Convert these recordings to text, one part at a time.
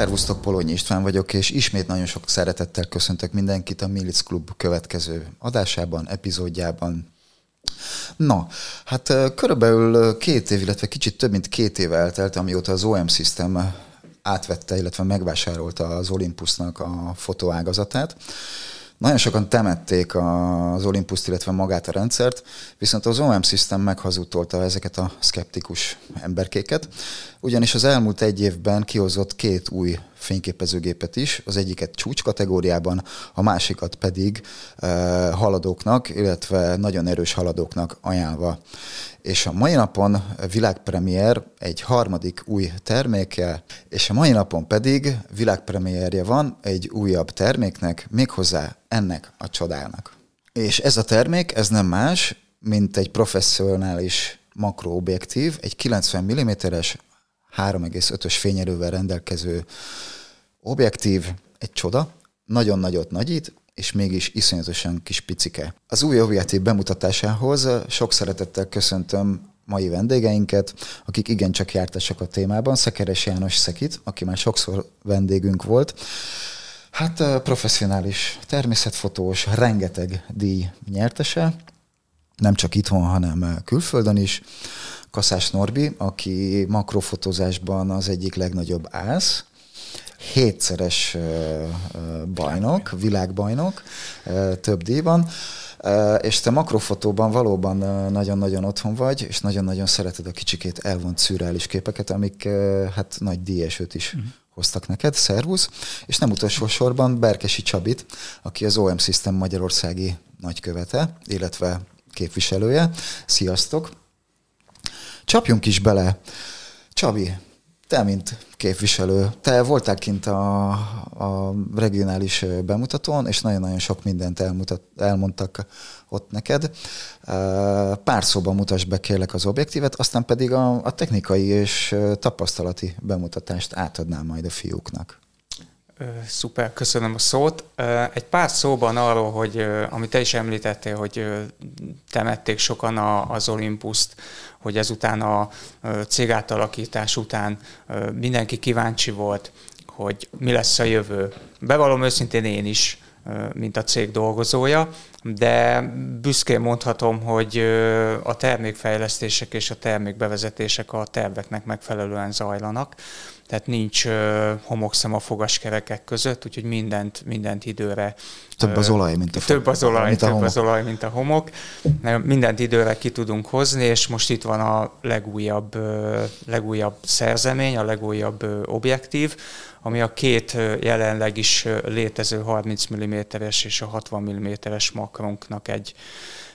Szervusztok, Polonyi István vagyok, és ismét nagyon sok szeretettel köszöntök mindenkit a Milic Klub következő adásában, epizódjában. Na, hát körülbelül két év, illetve kicsit több mint két év eltelt, amióta az OM System átvette, illetve megvásárolta az Olympusnak a fotóágazatát. Nagyon sokan temették az Olympus, illetve magát a rendszert, viszont az OM System meghazudtolta ezeket a skeptikus emberkéket, ugyanis az elmúlt egy évben kihozott két új fényképezőgépet is, az egyiket csúcs kategóriában, a másikat pedig e, haladóknak, illetve nagyon erős haladóknak ajánlva. És a mai napon világpremier egy harmadik új terméke, és a mai napon pedig világpremierje van egy újabb terméknek, méghozzá ennek a csodának. És ez a termék, ez nem más, mint egy professzionális makroobjektív, egy 90 mm-es 3,5-ös fényerővel rendelkező objektív, egy csoda, nagyon nagyot nagyít, és mégis iszonyatosan kis picike. Az új objektív bemutatásához sok szeretettel köszöntöm mai vendégeinket, akik igencsak jártasak a témában, Szekeres János Szekit, aki már sokszor vendégünk volt, Hát professzionális természetfotós, rengeteg díj nyertese, nem csak itthon, hanem külföldön is. Kaszás Norbi, aki makrofotózásban az egyik legnagyobb ász, hétszeres bajnok, világbajnok, több díjban, és te makrofotóban valóban nagyon-nagyon otthon vagy, és nagyon-nagyon szereted a kicsikét elvont szürreális képeket, amik hát nagy díjesőt is uh-huh. hoztak neked. Szervusz! És nem utolsó sorban Berkesi Csabit, aki az OM System magyarországi nagykövete, illetve képviselője. Sziasztok! Csapjunk is bele. Csabi, te, mint képviselő, te voltál kint a, a regionális bemutatón, és nagyon-nagyon sok mindent elmutat, elmondtak ott neked. Pár szóban mutasd be kérlek az objektívet, aztán pedig a, a technikai és tapasztalati bemutatást átadnám majd a fiúknak. Szuper, köszönöm a szót. Egy pár szóban arról, hogy amit te is említettél, hogy temették sokan az Olympuszt, hogy ezután a cégátalakítás után mindenki kíváncsi volt, hogy mi lesz a jövő. Bevallom őszintén én is, mint a cég dolgozója, de büszkén mondhatom, hogy a termékfejlesztések és a termékbevezetések a terveknek megfelelően zajlanak tehát nincs homokszem a fogaskerekek között, úgyhogy mindent, mindent időre. Több az olaj, mint a Több az olaj, mint a több homok. az olaj, mint a homok. Mindent időre ki tudunk hozni, és most itt van a legújabb, legújabb szerzemény, a legújabb objektív, ami a két jelenleg is létező 30 mm-es és a 60 mm-es makronknak egy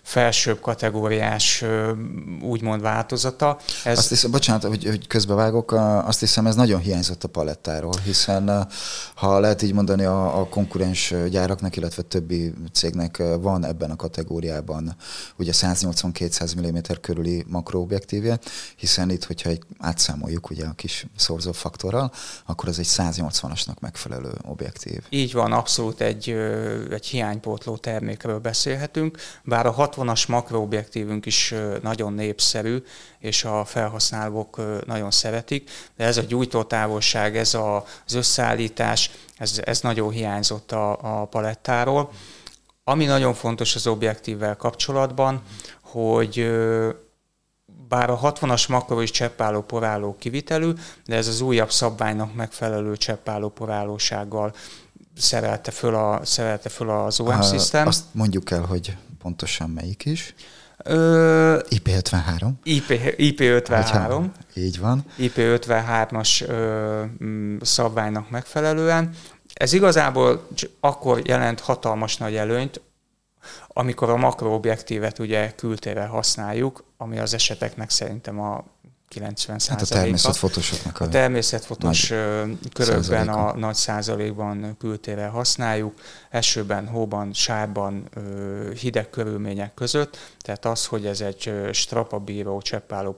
felsőbb kategóriás úgymond változata. Ez... Azt hiszem, bocsánat, hogy, hogy közbevágok, azt hiszem ez nagyon hiányzott a palettáról, hiszen ha lehet így mondani, a, a konkurens gyáraknak, illetve többi cégnek van ebben a kategóriában ugye 180-200 mm körüli makroobjektívje, hiszen itt, hogyha egy átszámoljuk ugye a kis szorzófaktorral, akkor ez egy 180-asnak megfelelő objektív. Így van, abszolút egy, egy hiánypótló termékről beszélhetünk, bár a 60-as makroobjektívünk is nagyon népszerű, és a felhasználók nagyon szeretik, de ez a gyújtótávolság, ez az összeállítás, ez, ez nagyon hiányzott a, a palettáról. Ami nagyon fontos az objektívvel kapcsolatban, hogy bár a 60-as makro is cseppálló poráló kivitelű, de ez az újabb szabványnak megfelelő cseppálló porálósággal szerelte föl, a, szerelte föl az OM System. Azt mondjuk el, hogy pontosan melyik is? Ö, IP53. IP, IP53. így van. IP53-as mm, szabványnak megfelelően. Ez igazából akkor jelent hatalmas nagy előnyt, amikor a makroobjektívet ugye kültére használjuk, ami az eseteknek szerintem a 90 hát a természetfotósoknak a, a természetfotós körökben a nagy százalékban kültére használjuk, esőben, hóban, sárban, hideg körülmények között, tehát az, hogy ez egy strapabíró, cseppálló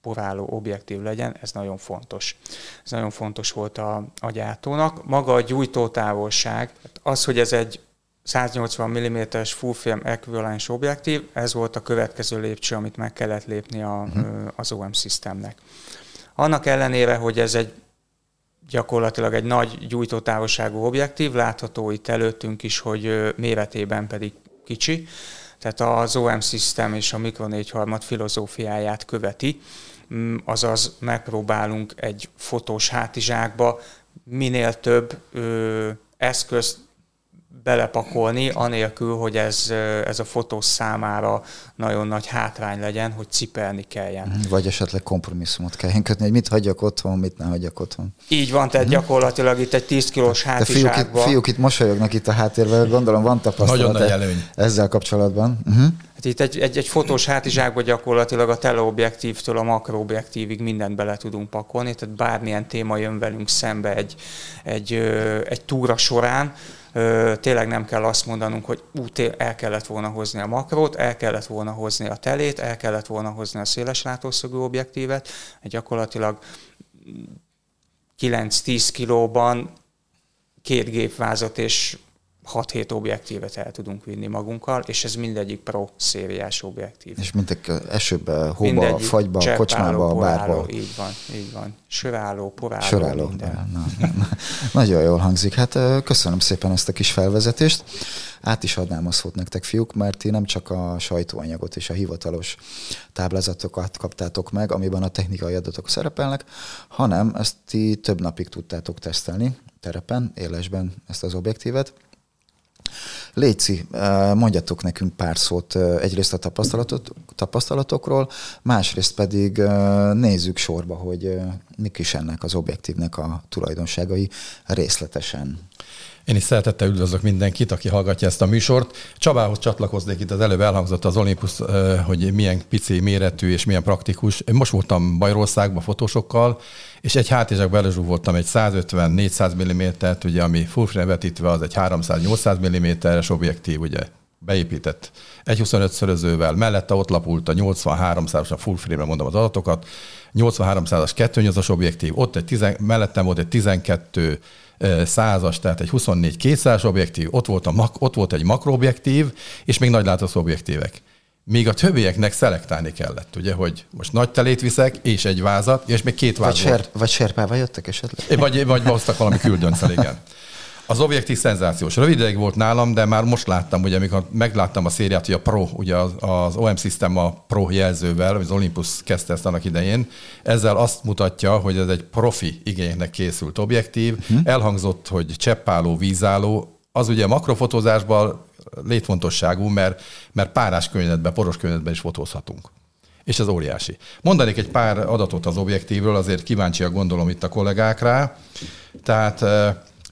poráló objektív legyen, ez nagyon fontos. Ez nagyon fontos volt a, a gyártónak. Maga a gyújtótávolság, az, hogy ez egy 180 mm-es full-film ekvivalens objektív, ez volt a következő lépcső, amit meg kellett lépni a, uh-huh. az OM Systemnek. Annak ellenére, hogy ez egy gyakorlatilag egy nagy gyújtótávolságú objektív, látható itt előttünk is, hogy méretében pedig kicsi. Tehát az OM System és a Mikro 4 harmad filozófiáját követi, mm, azaz megpróbálunk egy fotós hátizsákba minél több ö, eszközt belepakolni, anélkül, hogy ez, ez a fotós számára nagyon nagy hátrány legyen, hogy cipelni kelljen. Mhm, vagy esetleg kompromisszumot kelljen kötni, hogy mit hagyjak otthon, mit ne hagyjak otthon. Így van, tehát uh-huh. gyakorlatilag itt egy 10 kilós hátizsákban. Fiúk, itt, fiúk itt mosolyognak itt a háttérben, gondolom van tapasztalat Nagyon nagy előny. ezzel kapcsolatban. Uh-huh. Hát itt egy, egy, egy fotós hátizsákban gyakorlatilag a teleobjektívtől a makroobjektívig mindent bele tudunk pakolni, tehát bármilyen téma jön velünk szembe egy, egy, egy túra során, tényleg nem kell azt mondanunk, hogy ú, el kellett volna hozni a makrót, el kellett volna hozni a telét, el kellett volna hozni a széles látószögű objektívet, gyakorlatilag 9-10 kilóban két gépvázat és 6-7 objektívet el tudunk vinni magunkkal, és ez mindegyik pro szériás objektív. És mindegy esőbe, hóba, mindegyik fagyba, cseppálló, kocsmába, bárhol. Így van, így van. Sörálló, poráló, Sörálló, minden. Na, na, na. Nagyon jól hangzik. Hát köszönöm szépen ezt a kis felvezetést. Át is adnám a szót nektek, fiúk, mert ti nem csak a sajtóanyagot és a hivatalos táblázatokat kaptátok meg, amiben a technikai adatok szerepelnek, hanem ezt ti több napig tudtátok tesztelni terepen, élesben ezt az objektívet Léci, eh, mondjatok nekünk pár szót eh, egyrészt a tapasztalatot, tapasztalatokról, másrészt pedig eh, nézzük sorba, hogy mik is ennek az objektívnek a tulajdonságai részletesen. Én is szeretettel üdvözlök mindenkit, aki hallgatja ezt a műsort. Csabához csatlakoznék itt az előbb elhangzott az Olympus, hogy milyen pici méretű és milyen praktikus. Én most voltam Bajorországban fotósokkal, és egy hátizsákba belezsúvoltam egy 150-400 mm-t, ugye, ami full frame vetítve az egy 300-800 mm-es objektív, ugye beépített 1.25 szörözővel, mellette ott lapult a 83-száros, a full frame mondom az adatokat, 83-százas 2.8-as objektív, ott egy 10, mellettem volt egy 12 százas, tehát egy 24 200 objektív, ott volt, a, ott volt egy makroobjektív, és még nagylátos objektívek. Míg a többieknek szelektálni kellett, ugye, hogy most nagy telét viszek, és egy vázat, és még két váz vagy, ser, vagy serpával jöttek esetleg? Vagy, vagy hoztak valami küldöncel, igen. Az objektív szenzációs. Rövid ideig volt nálam, de már most láttam, ugye, amikor megláttam a szériát, hogy a Pro, ugye az, az OM System a Pro jelzővel, az Olympus kezdte ezt annak idején, ezzel azt mutatja, hogy ez egy profi igénynek készült objektív. Hm. Elhangzott, hogy cseppáló, vízálló, az ugye a makrofotózásban létfontosságú, mert, mert párás környezetben, poros környezetben is fotózhatunk. És ez óriási. Mondanék egy pár adatot az objektívről, azért kíváncsiak gondolom itt a kollégák rá. Tehát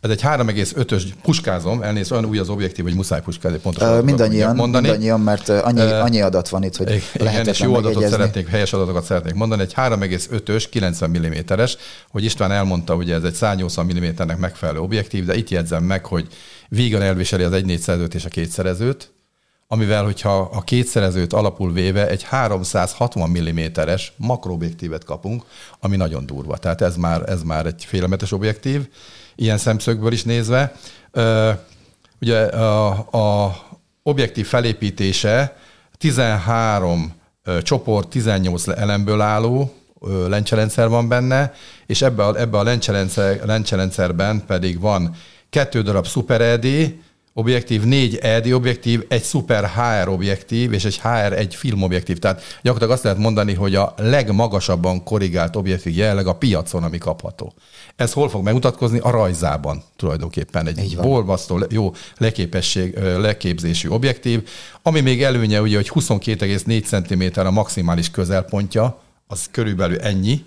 ez egy 3,5-ös puskázom, elnéz, olyan új az objektív, hogy muszáj puskázni pontosan. Uh, mindannyian, mondani. mindannyian, mert annyi, annyi adat van itt, hogy Igen, és jó adatot szeretnék, helyes adatokat szeretnék mondani. Egy 3,5-ös, 90 mm-es, hogy István elmondta, hogy ez egy 180 mm-nek megfelelő objektív, de itt jegyzem meg, hogy vígan elviseli az 1.405 és a kétszerezőt, amivel, hogyha a kétszerezőt alapul véve egy 360 mm-es makroobjektívet kapunk, ami nagyon durva. Tehát ez már, ez már egy félelmetes objektív ilyen szemszögből is nézve. Ugye a, a objektív felépítése 13 csoport, 18 elemből álló lencserendszer van benne, és ebbe a, ebbe a lencserendszer, lencserendszerben pedig van kettő darab Super ED, objektív, négy ED objektív, egy Super HR objektív és egy HR egy filmobjektív. Tehát gyakorlatilag azt lehet mondani, hogy a legmagasabban korrigált objektív jelenleg a piacon, ami kapható. Ez hol fog megmutatkozni? A rajzában tulajdonképpen egy bolvasztó, jó leképesség, leképzésű objektív, ami még előnye ugye, hogy 22,4 cm a maximális közelpontja, az körülbelül ennyi,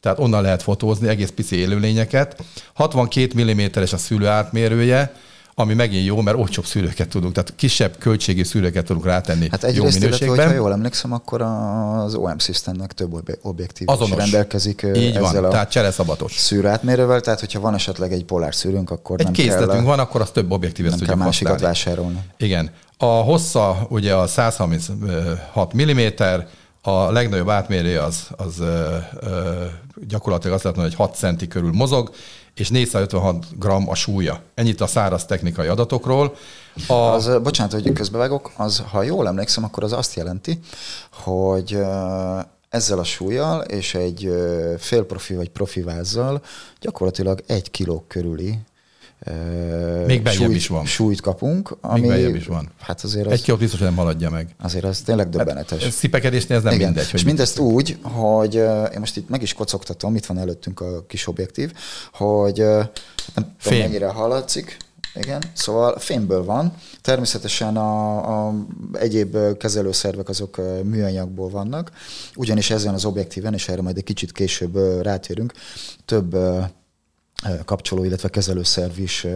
tehát onnan lehet fotózni egész pici élőlényeket. 62 mm-es a szülő átmérője, ami megint jó, mert olcsóbb szűrőket tudunk, tehát kisebb költségi szűrőket tudunk rátenni hát egy jó minőségben. Illetve, jól emlékszem, akkor az OM Systemnek több objektív Azonos. is rendelkezik Így ezzel van, a tehát csereszabatos. szűrőátmérővel, tehát hogyha van esetleg egy polár szűrőnk, akkor egy nem készletünk kell, van, akkor az több objektívet tudjuk kell másikat használni. vásárolni. Igen. A hossza ugye a 136 mm, a legnagyobb átmérője az, az ö, ö, gyakorlatilag azt lehet mondani, hogy 6 centi körül mozog, és 456 gram a súlya. Ennyit a száraz technikai adatokról. A... Az, bocsánat, hogy közbevágok, az, ha jól emlékszem, akkor az azt jelenti, hogy ezzel a súlyjal és egy fél profi vagy profi vázzal gyakorlatilag egy kiló körüli még súlyt, is van. súlyt kapunk. Ami, Még is van. Hát azért az, egy kilót biztos, nem haladja meg. Azért az tényleg hát döbbenetes. Hát, szipekedésnél ez nem Igen. mindegy. Hogy és mindezt mit... úgy, hogy én most itt meg is kocogtatom, itt van előttünk a kis objektív, hogy nem Fém. tudom, mennyire hallatszik, igen, szóval fémből van. Természetesen a, a egyéb kezelőszervek azok műanyagból vannak, ugyanis ezen az objektíven, és erre majd egy kicsit később rátérünk, több kapcsoló, illetve kezelőszerv is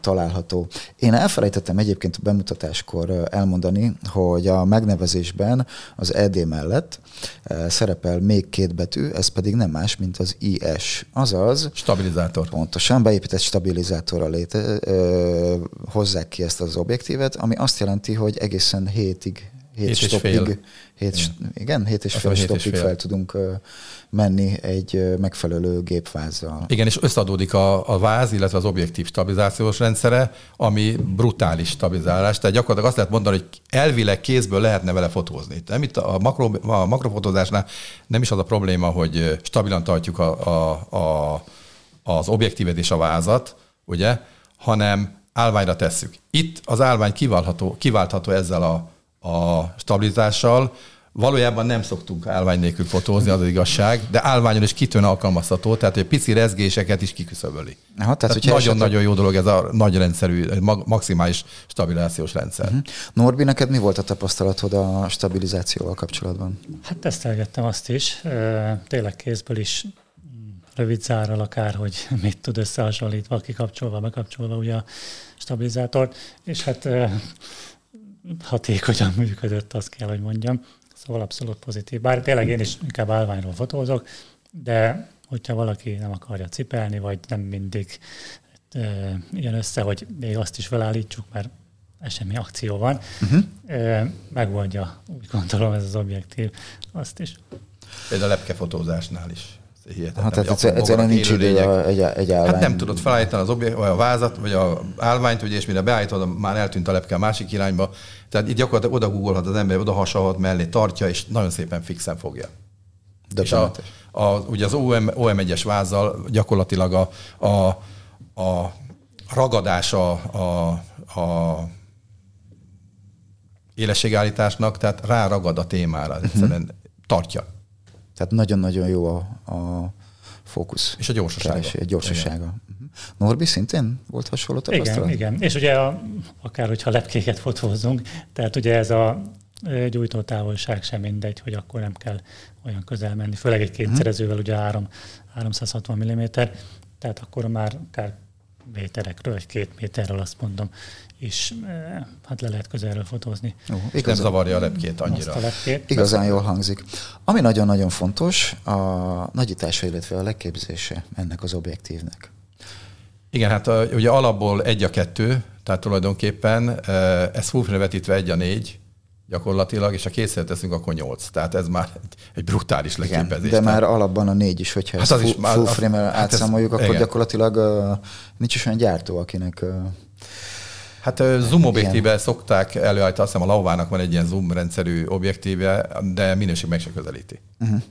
található. Én elfelejtettem egyébként a bemutatáskor elmondani, hogy a megnevezésben az ED mellett szerepel még két betű, ez pedig nem más, mint az IS, azaz... Stabilizátor. Pontosan, beépített stabilizátorra léte, ö, hozzák ki ezt az objektívet, ami azt jelenti, hogy egészen hétig 7 stopig, 7, igen. igen, 7 és fél stopig fel tudunk menni egy megfelelő gépvázzal. Igen, és összeadódik a, a váz, illetve az objektív stabilizációs rendszere, ami brutális stabilizálás. Tehát gyakorlatilag azt lehet mondani, hogy elvileg kézből lehetne vele fotózni. Nem itt a, makro, a makrofotózásnál nem is az a probléma, hogy stabilan tartjuk a, a, a, az objektívet és a vázat, ugye, hanem állványra tesszük. Itt az állvány kiváltható, kiváltható ezzel a, a stabilizással, Valójában nem szoktunk állvány nélkül fotózni, az, az igazság, de állványon is kitűn alkalmazható, tehát hogy pici rezgéseket is kiküszöböli. Aha, tehát, tehát nagyon-nagyon jó dolog ez a nagy rendszerű, maximális stabilizációs rendszer. Uh-huh. Norbi, neked mi volt a tapasztalatod a stabilizációval kapcsolatban? Hát tesztelgettem azt is, tényleg kézből is rövid zárral akár, hogy mit tud összehasonlítva, kikapcsolva, bekapcsolva ugye a stabilizátort, és hát hatékonyan működött, azt kell, hogy mondjam. Szóval abszolút pozitív. Bár tényleg én is inkább állványról fotózok, de hogyha valaki nem akarja cipelni, vagy nem mindig e, ilyen össze, hogy még azt is felállítsuk, mert semmi akció van, uh-huh. e, megoldja, úgy gondolom ez az objektív, azt is. Például a lepkefotózásnál is hihetetlen. Hát, tehát egyszerűen nincs idő egy, egy állvány. Hát nem tudod felállítani az objekt, vagy a vázat, vagy a állványt, ugye, és mire beállítod, már eltűnt a lepke a másik irányba. Tehát itt gyakorlatilag oda googolhat az ember, oda hasalhat mellé, tartja, és nagyon szépen fixen fogja. De és a, a, ugye az OM, OM1-es vázzal gyakorlatilag a, a, a ragadása a, a élességállításnak, tehát ráragad a témára, uh-huh. egyszerűen tartja. Tehát nagyon-nagyon jó a, a fókusz. És a gyorsasága. Keresé, a gyorsasága. Igen. Mhm. Norbi szintén volt hasonló tapasztalat? Igen, igen. És ugye a, akár hogyha lepkéket fotózzunk, tehát ugye ez a gyújtó távolság sem mindegy, hogy akkor nem kell olyan közel menni, főleg egy kétszerezővel, ugye 3, 360 mm, tehát akkor már akár méterekről, vagy két méterről azt mondom, is eh, hát le lehet közelről fotózni. Jó, igazán, nem zavarja a lepkét annyira. A lepkét. Igazán jól hangzik. Ami nagyon-nagyon fontos, a nagyítása, illetve a leképzése ennek az objektívnek. Igen, hát a, ugye alapból egy a kettő, tehát tulajdonképpen eh, ez full vetítve egy a négy, gyakorlatilag, és ha kétszer teszünk, akkor nyolc. Tehát ez már egy, egy brutális leképezés. Igen, de már alapban a négy is, hogyha hát ezt full, full frame hát átszámoljuk, ez, akkor igen. gyakorlatilag uh, nincs is olyan gyártó, akinek uh, Hát zoom objektíve szokták előállítani, azt hiszem a Lauvának van egy ilyen zoom rendszerű objektíve, de minőség meg se közelíti. Uh-huh.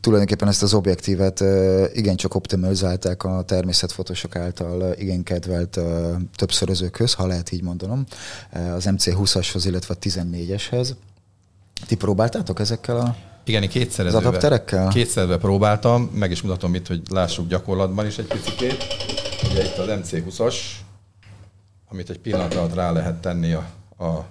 Tulajdonképpen ezt az objektívet igencsak optimalizálták a természetfotósok által igen kedvelt többszörözőkhöz, ha lehet így mondanom, az MC20-ashoz, illetve a 14-eshez. Ti próbáltátok ezekkel a igen, én kétszerezőbe, az adapterekkel? kétszerbe próbáltam, meg is mutatom itt, hogy lássuk gyakorlatban is egy picit. Ugye itt az MC20-as, amit egy pillanat alatt rá lehet tenni a, a,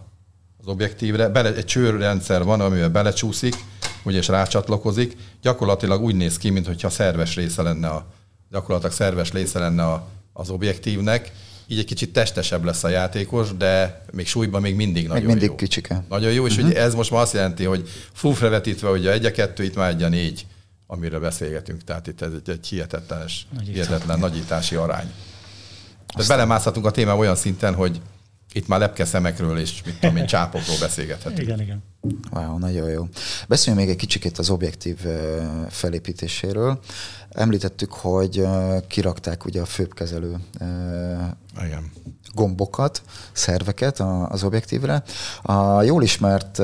az objektívre. Bele, egy csőrendszer van, amivel belecsúszik, ugye és rácsatlakozik. Gyakorlatilag úgy néz ki, mintha szerves része lenne a, gyakorlatilag szerves része lenne a, az objektívnek. Így egy kicsit testesebb lesz a játékos, de még súlyban még mindig nagyon még mindig jó. kicsike. Nagyon jó, és uh-huh. ugye ez most már azt jelenti, hogy fullfre vetítve, ugye egy a kettő, itt már egy a négy, amiről beszélgetünk. Tehát itt ez egy, egy hihetetlen, hihetetlen nagyítási arány. Tehát belemászhatunk a témába olyan szinten, hogy itt már lepke szemekről és mit tudom én, csápokról beszélgethetünk. Igen, igen. Wow, nagyon jó. Beszéljünk még egy kicsikét az objektív felépítéséről. Említettük, hogy kirakták ugye a főbbkezelő igen. Gombokat, szerveket az objektívre. A jól ismert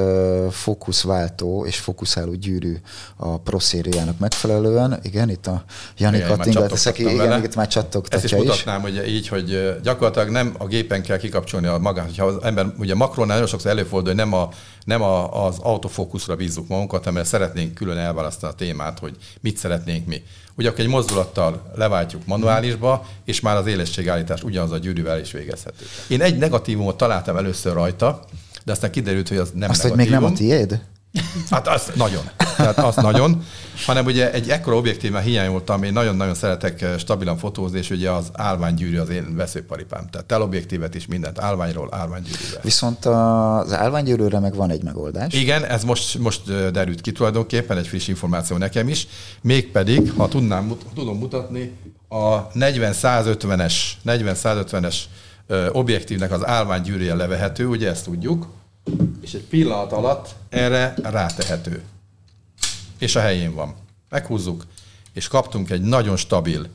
fókuszváltó és fókuszáló gyűrű a Pro megfelelően, igen, itt a Jani Kattinga teszek, igen, itt már csattogtatja Ezt is mutatnám, hogy így, hogy gyakorlatilag nem a gépen kell kikapcsolni a magát, hogyha az ember, ugye makronál nagyon sokszor előfordul, hogy nem, a, nem a, az autofókuszra bízzuk magunkat, hanem szeretnénk külön elválasztani a témát, hogy mit szeretnénk mi. Ugye akkor egy mozdulattal leváltjuk manuálisba, és már az élességállítás ugyanaz a gyűrűvel is végezhető. Én egy negatívumot találtam először rajta, de aztán kiderült, hogy az nem Azt, negatívum. hogy még nem a tiéd? Hát az nagyon. Tehát az nagyon. Hanem ugye egy ekkora objektív már hiányoltam, én nagyon-nagyon szeretek eh, stabilan fotózni, és ugye az állványgyűrű az én veszőparipám. Tehát telobjektívet is mindent állványról állványgyűrűre. Viszont az állványgyűrűre meg van egy megoldás. Igen, ez most, most eh, derült ki tulajdonképpen, egy friss információ nekem is. Mégpedig, ha tudnám, ha tudom mutatni, a 40-150-es 40-150-es eh, objektívnek az állványgyűrűje levehető, ugye ezt tudjuk, és egy pillanat alatt erre rátehető. És a helyén van. Meghúzzuk, és kaptunk egy nagyon stabil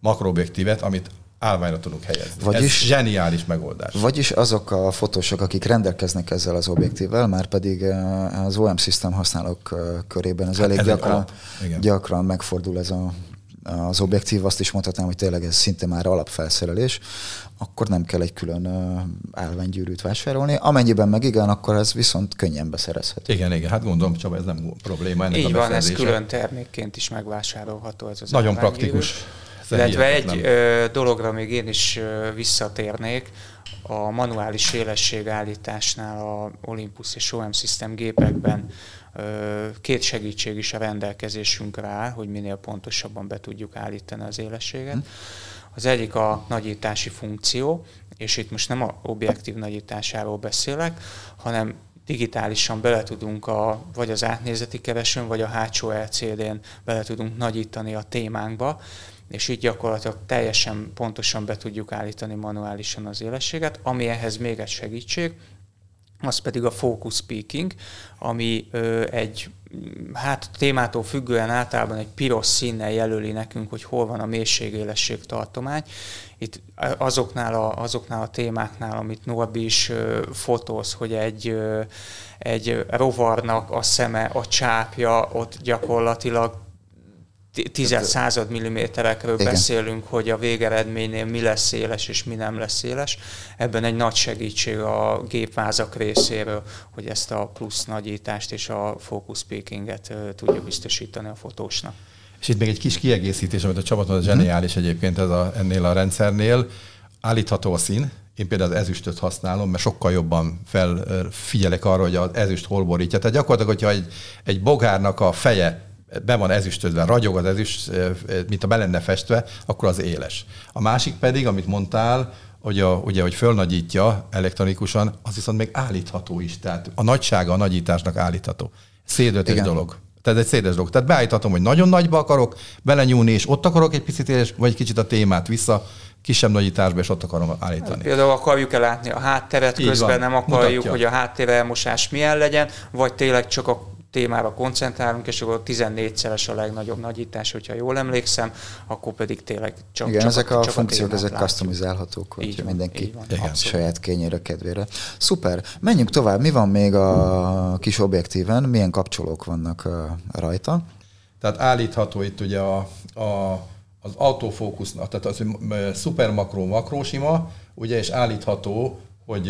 makroobjektívet, amit állványra tudunk helyezni. Vagyis, Ez zseniális megoldás. Vagyis azok a fotósok, akik rendelkeznek ezzel az objektívvel, már pedig eh, az OM System használók eh, körében ez hát elég ez gyakran, gyakran megfordul ez a az objektív, azt is mondhatnám, hogy tényleg ez szinte már alapfelszerelés, akkor nem kell egy külön állványgyűrűt vásárolni. Amennyiben meg igen, akkor ez viszont könnyen beszerezhető. Igen, igen, hát gondolom, Csaba, ez nem probléma. Ennek Így a van, ez külön termékként is megvásárolható. Ez az Nagyon praktikus. Illetve egy ö, dologra még én is ö, visszatérnék, a manuális élességállításnál a Olympus és OM System gépekben Két segítség is a rendelkezésünkre áll, hogy minél pontosabban be tudjuk állítani az élességet. Hm. Az egyik a nagyítási funkció, és itt most nem a objektív nagyításáról beszélek, hanem digitálisan bele tudunk a, vagy az átnézeti keresőn, vagy a hátsó LCD-n bele tudunk nagyítani a témánkba, és így gyakorlatilag teljesen pontosan be tudjuk állítani manuálisan az élességet, ami ehhez még egy segítség, az pedig a focus speaking, ami ö, egy hát témától függően általában egy piros színnel jelöli nekünk, hogy hol van a mélységélesség tartomány. Itt azoknál a, azoknál a témáknál, amit Norbi is ö, fotóz, hogy egy, ö, egy rovarnak a szeme, a csápja, ott gyakorlatilag tized század milliméterekről Igen. beszélünk, hogy a végeredménynél mi lesz széles és mi nem lesz széles. Ebben egy nagy segítség a gépvázak részéről, hogy ezt a plusz nagyítást és a focus peakinget tudja biztosítani a fotósnak. És itt még egy kis kiegészítés, amit a csapat mondta, zseniális egyébként ez a, ennél a rendszernél. Állítható a szín, én például az ezüstöt használom, mert sokkal jobban felfigyelek arra, hogy az ezüst hol borítja. Tehát gyakorlatilag, hogyha egy, egy bogárnak a feje be van ezüstözve, ragyog az ezüst, mint a be lenne festve, akkor az éles. A másik pedig, amit mondtál, hogy a, ugye, hogy fölnagyítja elektronikusan, az viszont még állítható is. Tehát a nagysága a nagyításnak állítható. Szédötő dolog. Tehát egy szédes dolog. Tehát beállíthatom, hogy nagyon nagyba akarok belenyúlni, és ott akarok egy picit éles, vagy kicsit a témát vissza, kisebb nagyításba, és ott akarom állítani. Például akarjuk-e látni a hátteret Így közben, van. nem akarjuk, Mutatja. hogy a háttérelmosás milyen legyen, vagy tényleg csak a témára koncentrálunk, és akkor 14-szeres a legnagyobb nagyítás, hogyha jól emlékszem, akkor pedig tényleg csak Igen, csak ezek a, a funkciók, ezek customizálhatók, hogy van, mindenki van, saját kényére, kedvére. Szuper, menjünk tovább. Mi van még a kis objektíven? Milyen kapcsolók vannak rajta? Tehát állítható itt ugye a, a az autofókusznak, tehát az, hogy szuper makró, makrósima, ugye, és állítható, hogy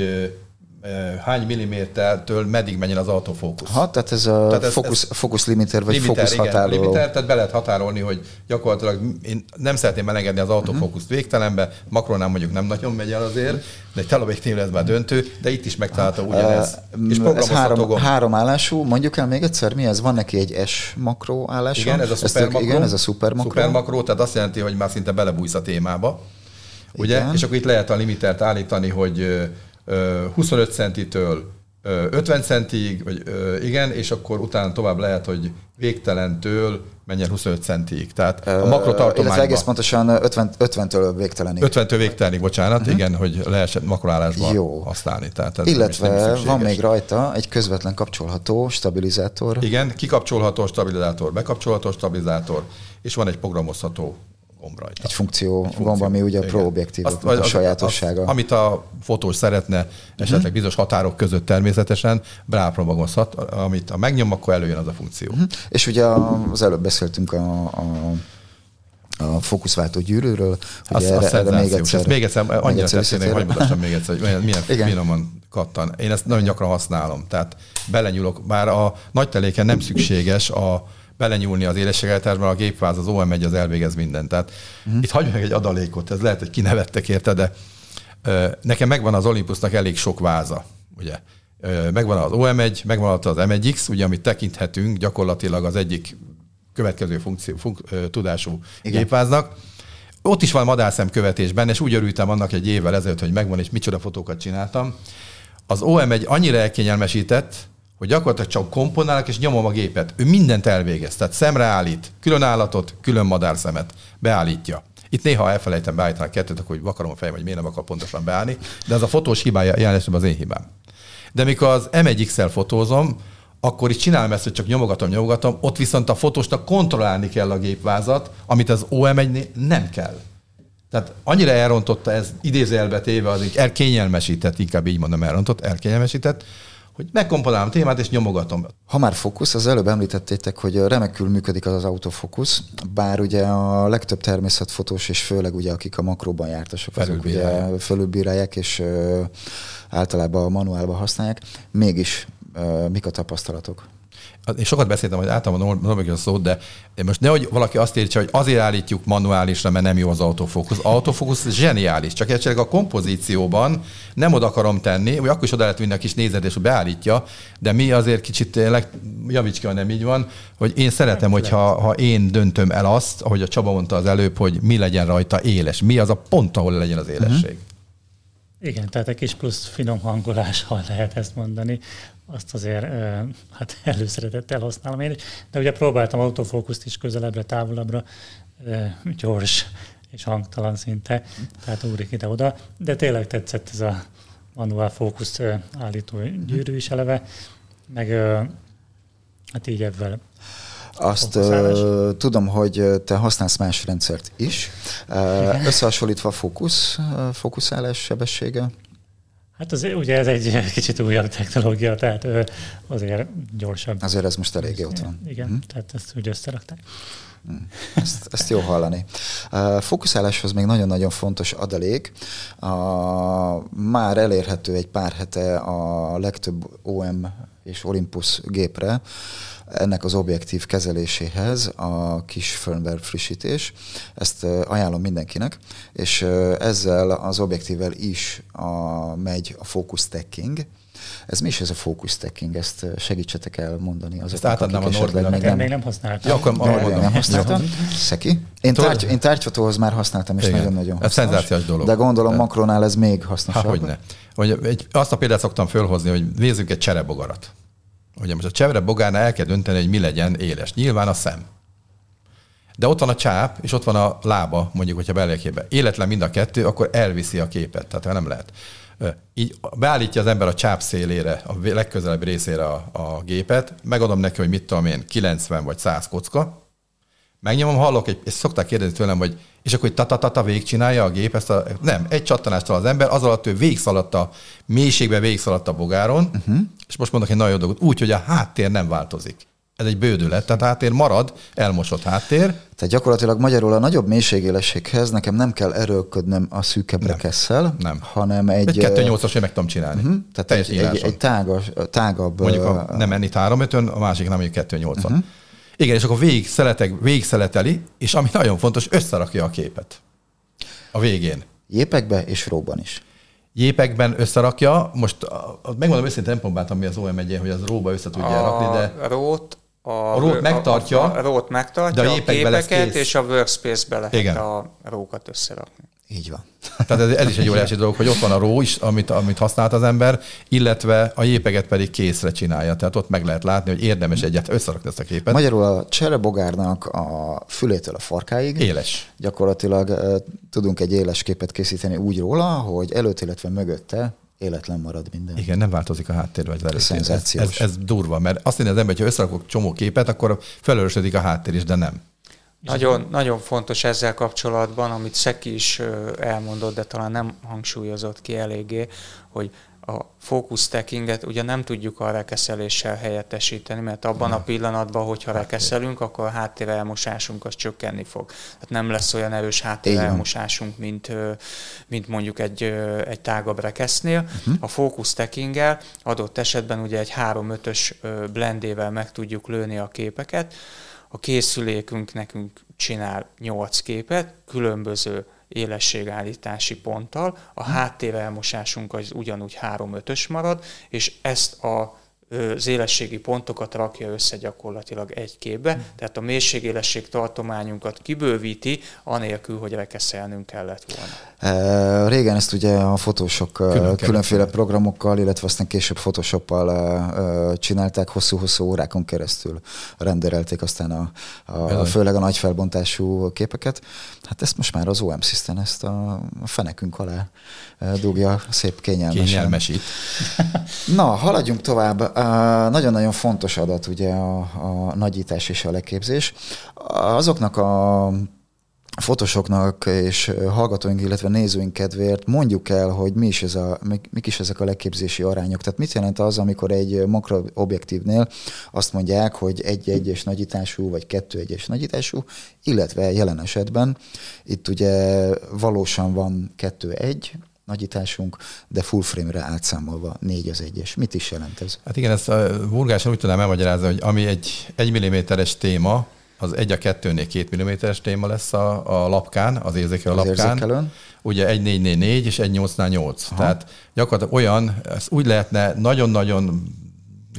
hány millimétertől meddig menjen az autofókusz. Ha, tehát ez a tehát ez, fókusz, ez fókusz limiter, vagy limiter, fókusz igen, határoló. Limiter, tehát be lehet határolni, hogy gyakorlatilag én nem szeretném elengedni az autofókuszt uh-huh. végtelenbe, makronál mondjuk nem nagyon megy el azért, de egy teleobjektív lesz már döntő, de itt is megtalálta ugyanez. Uh, és ez három, három állású, mondjuk el még egyszer, mi ez? Van neki egy S makró állása? Igen, ez a szuper makró. Igen, ez a szuper makró. Szuper makró, tehát azt jelenti, hogy már szinte belebújsz a témába. Ugye? Igen. És akkor itt lehet a limitert állítani, hogy 25 centitől 50 centig, vagy igen, és akkor utána tovább lehet, hogy végtelentől menjen 25 centig. Tehát a makrotartományban... Illetve egész pontosan 50, 50-től végtelenig. 50-től végtelenig, bocsánat, uh-huh. igen, hogy lehessen makroállásban Jó. használni. Tehát ez Illetve van még rajta egy közvetlen kapcsolható stabilizátor. Igen, kikapcsolható stabilizátor, bekapcsolható stabilizátor, és van egy programozható gomb rajta. Egy funkció, egy gomb, ami ugye a pro objektív a sajátossága. Az, amit a fotós szeretne, esetleg uh-huh. bizonyos határok között természetesen, rápromagozhat, amit a megnyom, akkor előjön az a funkció. Uh-huh. És ugye az előbb beszéltünk a, a a fókuszváltó gyűrűről. Hogy az, erre, az erre még egyszer, ezt még egyszer, annyira tetszenek, hogy mutassam még egyszer, hogy milyen, milyen Igen. finoman kattan. Én ezt nagyon gyakran használom, tehát belenyúlok, bár a nagy teléken nem szükséges a belenyúlni az élességeltárban, a gépváz, az OM1 az elvégez mindent. Tehát uh-huh. itt hagyj meg egy adalékot, ez lehet, hogy kinevettek érte, de ö, nekem megvan az Olympusnak elég sok váza, ugye. Ö, megvan az OM1, megvan az M1X, ugye, amit tekinthetünk gyakorlatilag az egyik következő funkció, funk, tudású Igen. gépváznak. Ott is van madárszem követés benne, és úgy örültem annak egy évvel ezelőtt, hogy megvan, és micsoda fotókat csináltam. Az OM egy annyira elkényelmesített, hogy gyakorlatilag csak komponálok, és nyomom a gépet. Ő mindent elvégez, tehát szemre állít, külön állatot, külön madárszemet, beállítja. Itt néha elfelejtem beállítani a kettőt, akkor hogy vakarom a fejem, hogy miért nem akar pontosan beállni, de az a fotós hibája jelentősen az én hibám. De mikor az M1X-el fotózom, akkor is csinálom ezt, hogy csak nyomogatom, nyomogatom, ott viszont a fotósnak kontrollálni kell a gépvázat, amit az OM1-nél nem kell. Tehát annyira elrontotta ez idézőjelbe téve, az így elkényelmesített, inkább így mondom, elrontott, elkényelmesített, hogy megkomponálom a témát és nyomogatom. Ha már fókusz, az előbb említettétek, hogy remekül működik az, az autofókusz, bár ugye a legtöbb természetfotós, és főleg ugye akik a makróban jártasok, azok ugye fölülbírálják, és általában a manuálban használják, mégis mik a tapasztalatok? Én sokat beszéltem, hogy általában normáljuk a szót, de most nehogy valaki azt értse, hogy azért állítjuk manuálisra, mert nem jó az autofókusz. Autofókusz zseniális, csak esetleg a kompozícióban nem oda akarom tenni, hogy akkor is oda lehet vinni a kis nézetés, hogy beállítja, de mi azért kicsit, leg, javíts ki, ha nem így van, hogy én szeretem, hogyha ha én döntöm el azt, ahogy a Csaba mondta az előbb, hogy mi legyen rajta éles, mi az a pont, ahol legyen az élesség. Uh-huh. Igen, tehát egy kis plusz finom hangolás, ha lehet ezt mondani, azt azért hát előszeretettel használom én. De ugye próbáltam autofókuszt is közelebbre, távolabbra, gyors és hangtalan szinte, tehát ugrik ide-oda. De tényleg tetszett ez a manuál fókusz állító gyűrű is eleve, meg hát így ebben azt uh, tudom, hogy te használsz más rendszert is. Uh, összehasonlítva a fókusz, fókuszálás sebessége? Hát az, ugye ez egy kicsit újabb technológia, tehát azért gyorsabb. Azért ez most eléggé ott van. Igen, hmm. tehát ezt úgy összerakták. Hmm. Ezt, ezt jó hallani. Fókuszáláshoz még nagyon-nagyon fontos adalék. A, már elérhető egy pár hete a legtöbb OM és Olympus gépre ennek az objektív kezeléséhez a kis firmware frissítés. Ezt ajánlom mindenkinek, és ezzel az objektívvel is a, megy a focus stacking, ez mi is ez a focus stacking? Ezt segítsetek el mondani. Ezt átadnám a Nordberg. Még, nem, még nem használtam. Ja, akkor nem, nem használtam. Szeki? Én, tárgy, én tárgyfotóhoz már használtam, és nagyon-nagyon hasznos. Ez szenzációs dolog. De gondolom makronál ez még hasznosabb. Há, hogyne. Hogy egy, azt a példát szoktam fölhozni, hogy nézzük egy cserebogarat. Ugye most a csevre bogárnál el kell dönteni, hogy mi legyen éles. Nyilván a szem. De ott van a csáp, és ott van a lába, mondjuk, hogyha beleképbe. Életlen mind a kettő, akkor elviszi a képet, tehát nem lehet. Így beállítja az ember a csáp szélére, a legközelebbi részére a, a gépet, megadom neki, hogy mit tudom én, 90 vagy 100 kocka, megnyomom, hallok, egy, és szokták kérdezni tőlem, hogy és akkor hogy ta végigcsinálja a gép ezt a... Nem, egy csattanástól az ember, az alatt ő végigszaladt a mélységbe, végigszaladt a bogáron, uh-huh. és most mondok egy nagyon dolgot, úgy, hogy a háttér nem változik. Ez egy bődület, tehát háttér marad, elmosott háttér. Tehát gyakorlatilag magyarul a nagyobb mélységélességhez nekem nem kell erőlködnöm a szűkebbre kesszel, nem. hanem egy... Egy 2.8-as én meg tudom csinálni. Uh-huh. Tehát egy, egy, egy tágas, tágabb... Mondjuk a, nem enni 3 a másik nem mondjuk 2.8-on. Uh-huh. Igen, és akkor végig, szeletek, végig szeleteli, és ami nagyon fontos, összerakja a képet. A végén. Jépekbe és róban is. Jépekben összerakja. Most megmondom őszintén, nem próbáltam mi az OM 1 hogy az róba össze tudja a rakni, de... Rót a, a rót megtartja, a, a, rót megtartja, de a, a gépeket és a workspace-be lehet Igen. a rókat összerakni. Így van. Tehát ez, ez is egy óriási dolog, hogy ott van a ró is, amit, amit használt az ember, illetve a jépeget pedig készre csinálja. Tehát ott meg lehet látni, hogy érdemes egyet összerakni ezt a képet. Magyarul a cserebogárnak a fülétől a farkáig éles. Gyakorlatilag tudunk egy éles képet készíteni úgy róla, hogy előtt, illetve mögötte életlen marad minden. Igen, nem változik a háttér vagy az Ez, ez, ez, durva, mert azt mondja az ember, hogy ha összerakok csomó képet, akkor felörösödik a háttér is, de nem. Nagyon, nagyon fontos ezzel kapcsolatban, amit Szeki is elmondott, de talán nem hangsúlyozott ki eléggé, hogy a focus stackinget ugye nem tudjuk a rekeszeléssel helyettesíteni, mert abban a pillanatban, hogyha rekeszelünk, akkor a háttér elmosásunk az csökkenni fog. Tehát nem lesz olyan erős háttér elmosásunk, mint, mint mondjuk egy, egy tágabb rekesznél. Uh-huh. A focus stackinggel adott esetben ugye egy 3-5-ös blendével meg tudjuk lőni a képeket. A készülékünk nekünk csinál 8 képet, különböző élességállítási ponttal, a háttér elmosásunk az ugyanúgy 3-5-ös marad, és ezt a az élességi pontokat rakja össze gyakorlatilag egy képbe, hmm. tehát a mélységélesség tartományunkat kibővíti, anélkül, hogy rekeszelnünk kellett volna. Régen ezt ugye a fotósok Külön különféle programokkal, illetve aztán később Photoshoppal csinálták, hosszú-hosszú órákon keresztül renderelték aztán a, a főleg a nagy felbontású képeket. Hát ezt most már az OM System ezt a fenekünk alá dugja szép kényelmesen. Kényelmesít. Na, haladjunk tovább. Nagyon-nagyon fontos adat ugye a, a nagyítás és a leképzés. Azoknak a fotosoknak és hallgatóink, illetve nézőink kedvéért mondjuk el, hogy mi is ez a, mik is ezek a leképzési arányok. Tehát mit jelent az, amikor egy makroobjektívnél azt mondják, hogy egy-egyes nagyítású, vagy kettő-egyes nagyítású, illetve jelen esetben itt ugye valósan van kettő-egy, nagyításunk, de full frame-re átszámolva 4 az egyes. Mit is jelent ez? Hát igen, ezt a burgáson úgy tudnám elmagyarázni, hogy ami egy 1 mm-es téma, az 1 a 2-nél 2 mm-es téma lesz a, a lapkán, az érzékelő az lapkán. Érzékelőn. Ugye 1 4 4 4 és 1 8 8 Aha. Tehát gyakorlatilag olyan, ez úgy lehetne nagyon-nagyon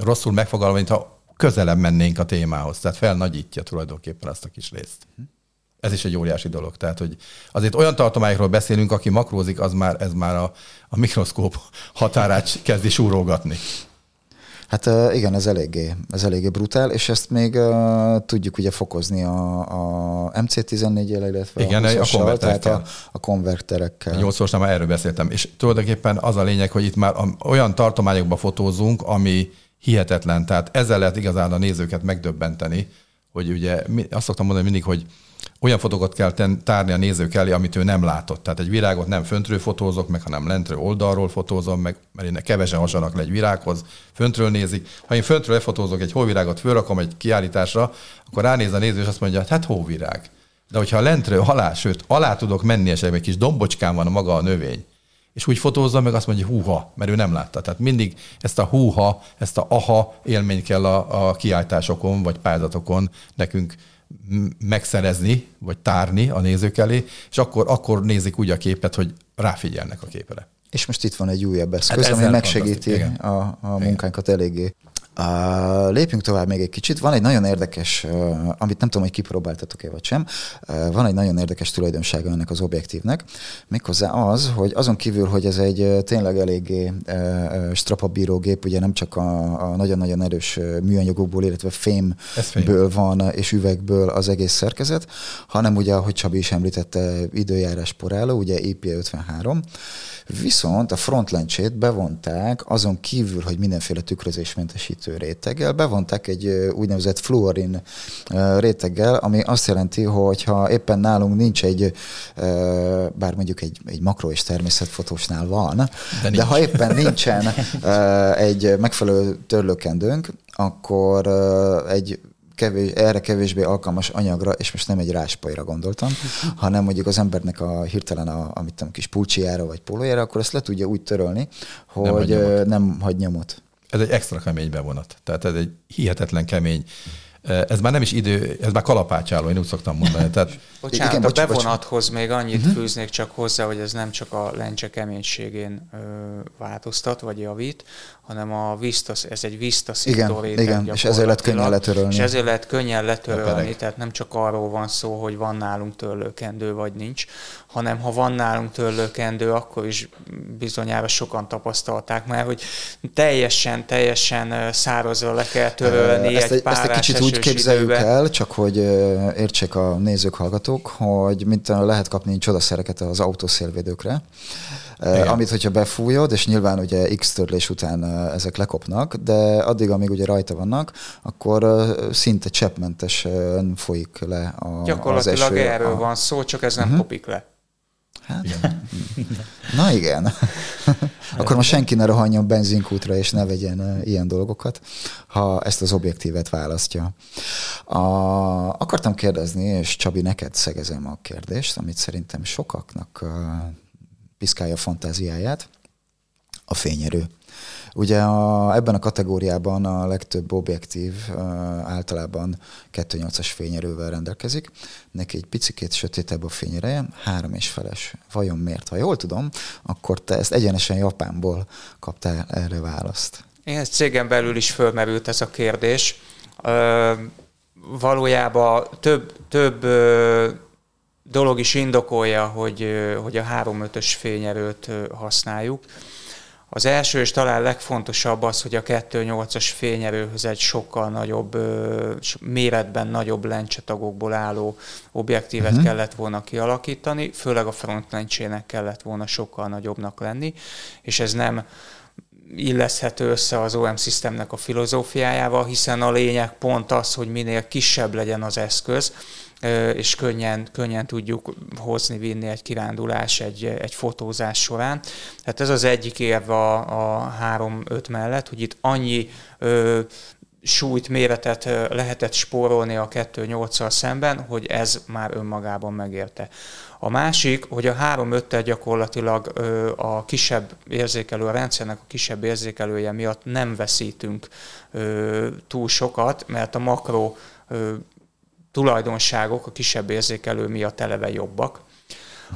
rosszul megfogalmazni, ha közelebb mennénk a témához. Tehát felnagyítja tulajdonképpen azt a kis részt. Hm. Ez is egy óriási dolog. Tehát, hogy azért olyan tartományokról beszélünk, aki makrózik, az már, ez már a, a mikroszkóp határát kezdi súrogatni. Hát igen, ez eléggé, ez eléggé brutál, és ezt még uh, tudjuk ugye fokozni a, a MC14-jel, illetve igen, a, a konverterekkel. A, a konverterekkel. 8 már erről beszéltem, és tulajdonképpen az a lényeg, hogy itt már olyan tartományokba fotózunk, ami hihetetlen, tehát ezzel lehet igazán a nézőket megdöbbenteni, hogy ugye azt szoktam mondani mindig, hogy olyan fotókat kell ten, tárni a nézők elé, amit ő nem látott. Tehát egy virágot nem föntről fotózok meg, hanem lentről oldalról fotózom meg, mert én kevesen hasonlak le egy virághoz, föntről nézik. Ha én föntről lefotózok egy hóvirágot, fölrakom egy kiállításra, akkor ránéz a néző, és azt mondja, hát hóvirág. De hogyha lentről alá, sőt, alá tudok menni, esetleg egy kis dombocskán van maga a növény, és úgy fotózza meg, azt mondja, húha, mert ő nem látta. Tehát mindig ezt a húha, ezt a aha élményt kell a, a kiállításokon, vagy pályázatokon nekünk megszerezni, vagy tárni a nézők elé, és akkor, akkor nézik úgy a képet, hogy ráfigyelnek a képre. És most itt van egy újabb eszköz, hát ami megsegíti a, a munkánkat eléggé. Uh, lépjünk tovább még egy kicsit. Van egy nagyon érdekes, uh, amit nem tudom, hogy kipróbáltatok-e vagy sem, uh, van egy nagyon érdekes tulajdonsága ennek az objektívnek, méghozzá az, hogy azon kívül, hogy ez egy tényleg eléggé strapabíró gép, ugye nem csak a, a nagyon-nagyon erős műanyagokból, illetve fémből van, és üvegből az egész szerkezet, hanem ugye, ahogy Csabi is említette, időjárás poráló, ugye EPA 53, Viszont a frontlencsét bevonták, azon kívül, hogy mindenféle tükrözésmentesítő réteggel, bevonták egy úgynevezett fluorin réteggel, ami azt jelenti, hogy ha éppen nálunk nincs egy, bár mondjuk egy, egy makro és természetfotósnál van, de, de ha éppen nincsen egy megfelelő törlőkendőnk, akkor egy kevés, erre kevésbé alkalmas anyagra, és most nem egy ráspajra gondoltam, hanem mondjuk az embernek a hirtelen a, amit tudom, kis pulcsiára vagy pólójára, akkor ezt le tudja úgy törölni, hogy nem hagy Nem hagy nyomot. Ez egy extra kemény bevonat. Tehát ez egy hihetetlen kemény ez már nem is idő, ez már kalapácsáló, én úgy szoktam mondani. Tehát... Bocsánat, Igen, bocs, a bevonathoz bocs. még annyit uh-huh. fűznék csak hozzá, hogy ez nem csak a lencse keménységén ö, változtat, vagy javít, hanem a Vista, ez egy Vista igen, igen, és ezért lehet könnyen letörölni. És ezért lehet könnyen letörölni, tehát nem csak arról van szó, hogy van nálunk törlőkendő, vagy nincs, hanem ha van nálunk törlőkendő, akkor is bizonyára sokan tapasztalták már, hogy teljesen, teljesen szárazra le kell törölni ezt egy, ezt egy kicsit úgy képzeljük időben. el, csak hogy értsék a nézők, hallgatók, hogy mint lehet kapni csodaszereket az autószélvédőkre, Igen. Amit, hogyha befújod, és nyilván ugye X törlés után ezek lekopnak, de addig, amíg ugye rajta vannak, akkor szinte cseppmentesen folyik le a, Gyakorlatilag az eső. erről a... van szó, csak ez nem uh-huh. kopik le. Hát, igen. Na igen. Akkor most senki ne rohanjon benzinkútra, és ne vegyen ilyen dolgokat, ha ezt az objektívet választja. A, akartam kérdezni, és Csabi, neked szegezem a kérdést, amit szerintem sokaknak piszkálja a fantáziáját, a fényerő. Ugye a, ebben a kategóriában a legtöbb objektív általában 2.8-as fényerővel rendelkezik. Neki egy picikét sötétebb a fényereje, három és feles. Vajon miért? Ha jól tudom, akkor te ezt egyenesen Japánból kaptál erre választ. Én ezt cégen belül is fölmerült ez a kérdés. Ö, valójában több, több ö, dolog is indokolja, hogy, hogy a 3.5-ös fényerőt használjuk. Az első és talán legfontosabb az, hogy a 2.8-as fényerőhöz egy sokkal nagyobb, méretben nagyobb lencsetagokból álló objektívet uh-huh. kellett volna kialakítani, főleg a front lencsének kellett volna sokkal nagyobbnak lenni, és ez nem illeszhető össze az OM Systemnek a filozófiájával, hiszen a lényeg pont az, hogy minél kisebb legyen az eszköz, és könnyen, könnyen tudjuk hozni, vinni egy kirándulás, egy, egy fotózás során. Tehát ez az egyik érve a, a 3-5 mellett, hogy itt annyi ö, súlyt, méretet lehetett spórolni a 2.8-al szemben, hogy ez már önmagában megérte. A másik, hogy a 3.5-tel gyakorlatilag a kisebb érzékelő, a rendszernek a kisebb érzékelője miatt nem veszítünk túl sokat, mert a makro tulajdonságok a kisebb érzékelő miatt eleve jobbak.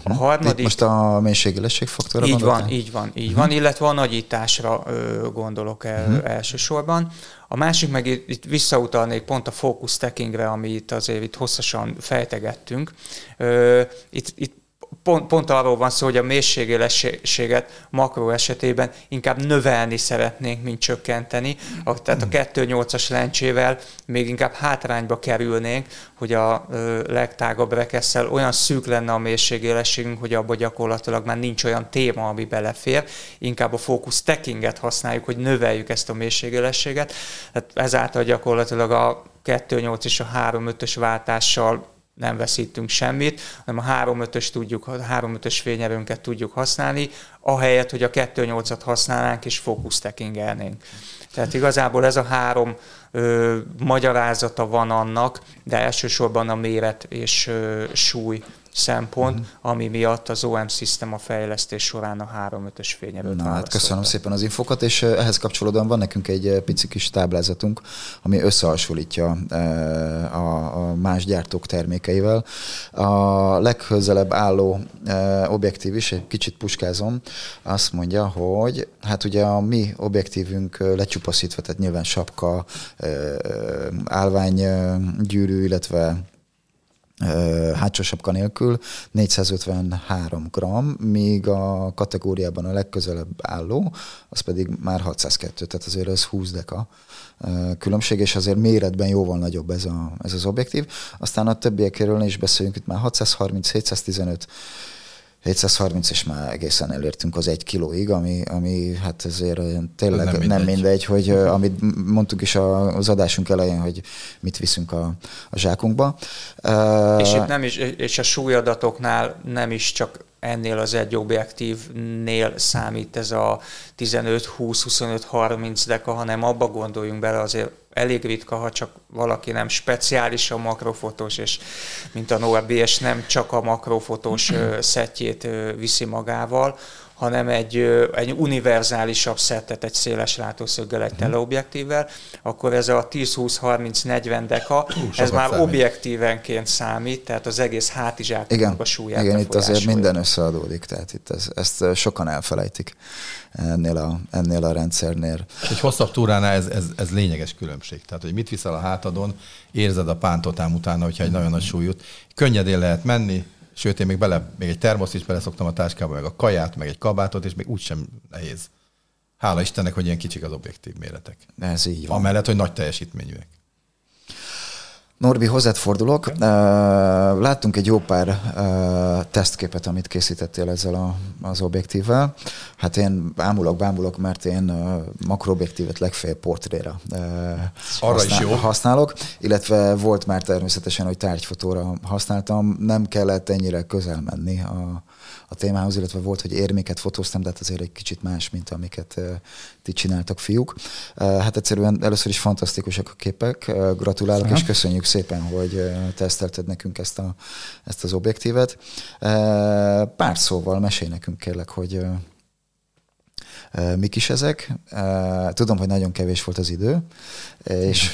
A harmadik... Itt most a mélységélesség faktora Így van, így van, így uh-huh. van, illetve a nagyításra ö, gondolok el uh-huh. elsősorban. A másik meg itt, itt visszautalnék pont a focus stackingre, amit azért itt hosszasan fejtegettünk. Ö, itt, itt pont, pont arról van szó, hogy a mélységélességet makro esetében inkább növelni szeretnénk, mint csökkenteni. A, tehát a 2.8-as lencsével még inkább hátrányba kerülnénk, hogy a ö, legtágabb rekesszel olyan szűk lenne a mélységélességünk, hogy abban gyakorlatilag már nincs olyan téma, ami belefér. Inkább a fókusz stackinget használjuk, hogy növeljük ezt a mélységélességet. Tehát ezáltal gyakorlatilag a 2.8 és a 3.5-ös váltással nem veszítünk semmit, hanem a 3.5-ös tudjuk, a 3.5-ös fényerőnket tudjuk használni, ahelyett, hogy a 2.8-at használnánk és fókusztekingelnénk. Tehát igazából ez a három ö, magyarázata van annak, de elsősorban a méret és ö, súly szempont, uh-huh. ami miatt az OM System a fejlesztés során a 3-5-ös fényerőt Na, hát köszönöm szépen az infokat, és ehhez kapcsolódóan van nekünk egy pici kis táblázatunk, ami összehasonlítja a, a más gyártók termékeivel. A legközelebb álló objektív is, egy kicsit puskázom, azt mondja, hogy hát ugye a mi objektívünk lecsupaszítva, tehát nyilván sapka, állványgyűrű, illetve hátsó sapka nélkül 453 g, míg a kategóriában a legközelebb álló, az pedig már 602, tehát azért ez 20 deka különbség, és azért méretben jóval nagyobb ez, a, ez az objektív. Aztán a többiekéről is beszéljünk, itt már 630, 715, 730, és már egészen elértünk az egy kilóig, ami, ami hát ezért tényleg nem mindegy, nem mindegy hogy amit mondtuk is az adásunk elején, hogy mit viszünk a, a zsákunkba. És itt nem is, és a súlyadatoknál nem is csak ennél az egy objektívnél számít ez a 15, 20, 25, 30 deka, hanem abba gondoljunk bele azért elég ritka, ha csak valaki nem speciális a makrofotós, és mint a Noah BS nem csak a makrofotós szettjét viszi magával, hanem egy, egy univerzálisabb szettet, egy széles látószöggel, egy mhm. teleobjektívvel, akkor ez a 10-20-30-40 deka, Hú, ez már számít. objektívenként számít, tehát az egész hátizsáknak a súlyát Igen, itt azért minden összeadódik, tehát itt ez, ezt sokan elfelejtik ennél a, ennél a rendszernél. Egy hosszabb túránál ez, ez, ez lényeges különbség. Tehát, hogy mit viszel a hátadon, érzed a pántotám utána, hogyha egy nagyon nagy súlyút. Könnyedén lehet menni, Sőt, én még bele, még egy termosz is beleszoktam a táskába, meg a kaját, meg egy kabátot, és még úgysem nehéz. Hála Istennek, hogy ilyen kicsik az objektív méretek. Ez így van. Amellett, hogy nagy teljesítményűek. Norbi, hozzád fordulok. Okay. Láttunk egy jó pár tesztképet, amit készítettél ezzel a, az objektívvel. Hát én ámulok, bámulok, mert én makroobjektívet legfeljebb portréra Arra használ, is jó. használok, illetve volt már természetesen, hogy tárgyfotóra használtam. Nem kellett ennyire közel menni a, a témához, illetve volt, hogy érméket fotóztam, de hát azért egy kicsit más, mint amiket ti csináltak, fiúk. Hát egyszerűen először is fantasztikusak a képek, gratulálok, Aha. és köszönjük szépen, hogy tesztelted nekünk ezt, a, ezt az objektívet. Pár szóval mesélj nekünk kérlek, hogy mik is ezek. Tudom, hogy nagyon kevés volt az idő, és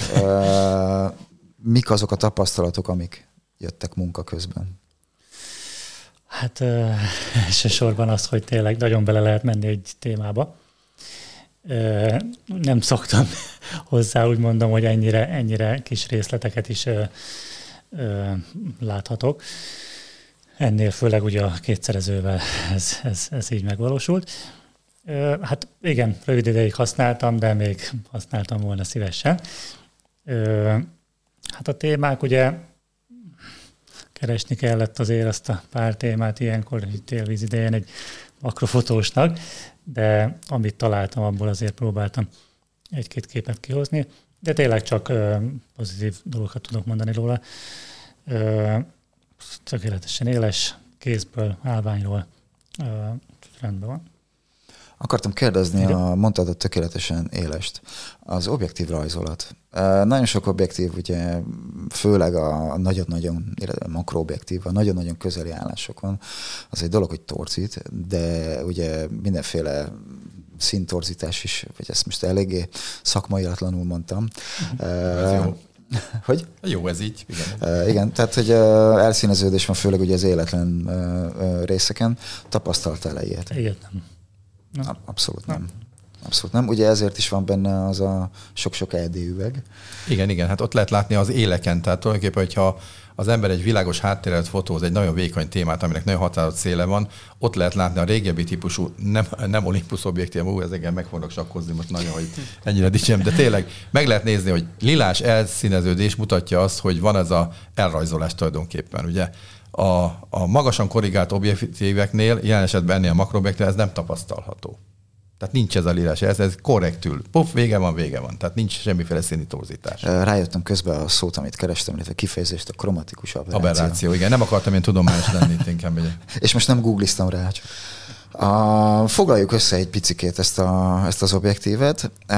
mik azok a tapasztalatok, amik jöttek munka közben? Hát elsősorban az, hogy tényleg nagyon bele lehet menni egy témába. Nem szoktam hozzá, úgy mondom, hogy ennyire, ennyire kis részleteket is láthatok. Ennél főleg ugye a kétszerezővel ez, ez, ez így megvalósult. Hát igen, rövid ideig használtam, de még használtam volna szívesen. Hát a témák ugye keresni kellett azért azt a pár témát ilyenkor, hogy télvíz idején egy makrofotósnak, de amit találtam, abból azért próbáltam egy-két képet kihozni, de tényleg csak ö, pozitív dolgokat tudok mondani róla. Ö, tökéletesen éles, kézből, állványról, ö, rendben van. Akartam kérdezni, a, mondtad a tökéletesen élest, az objektív rajzolat. Nagyon sok objektív, ugye főleg a nagyon-nagyon makroobjektív, a nagyon-nagyon közeli állásokon, az egy dolog, hogy torzít, de ugye mindenféle szintorzítás is, vagy ezt most eléggé szakmaiatlanul mondtam. Ez jó. Hogy? Jó, ez így. Igen, uh, igen tehát hogy uh, elszíneződés van főleg ugye az életlen uh, részeken. Tapasztaltál-e ilyet? Ilyet nem. Nem. Abszolút nem. nem. Abszolút nem. Ugye ezért is van benne az a sok-sok ED üveg. Igen, igen, hát ott lehet látni az éleken. Tehát tulajdonképpen, hogyha az ember egy világos hátteret fotóz, egy nagyon vékony témát, aminek nagyon határozott széle van, ott lehet látni a régebbi típusú, nem, nem Olympus objektív, ú, ezeken meg fognak sakkozni most nagyon, hogy ennyire dicsem, de tényleg meg lehet nézni, hogy lilás elszíneződés mutatja azt, hogy van ez a elrajzolás tulajdonképpen. Ugye a, a magasan korrigált objektíveknél, jelen esetben ennél a makroobjektív, ez nem tapasztalható. Tehát nincs ez a lírás, ez, ez korrektül. Puff, vége van, vége van. Tehát nincs semmiféle színi torzítás. Rájöttem közben a szót, amit kerestem, illetve kifejezést, a kromatikus aberráció. Aberráció, igen. Nem akartam én tudományos lenni, inkább megyek. És most nem googliztam rá, csak. A, foglaljuk össze egy picikét ezt, a, ezt az objektívet. A,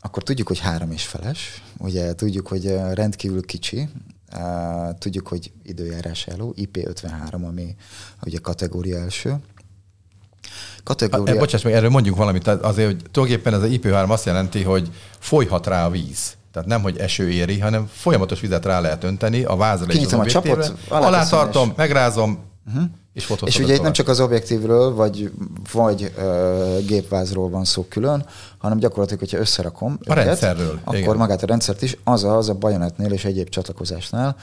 akkor tudjuk, hogy három és feles. Ugye tudjuk, hogy rendkívül kicsi. Tudjuk, hogy időjárás elő, IP53, ami ugye kategória első kategória... Bocsáss meg, erről mondjuk valamit. Azért, hogy tulajdonképpen ez az IP3 azt jelenti, hogy folyhat rá a víz. Tehát nem, hogy eső éri, hanem folyamatos vizet rá lehet önteni a vázra az a csapot, alá, alá tartom, és... megrázom, uh-huh. és. És ugye itt nem csak az objektívről, vagy, vagy uh, gépvázról van szó külön, hanem gyakorlatilag, hogyha összerakom a őket, rendszerről. akkor igen. magát a rendszert is, az az a bajonetnél és egyéb csatlakozásnál,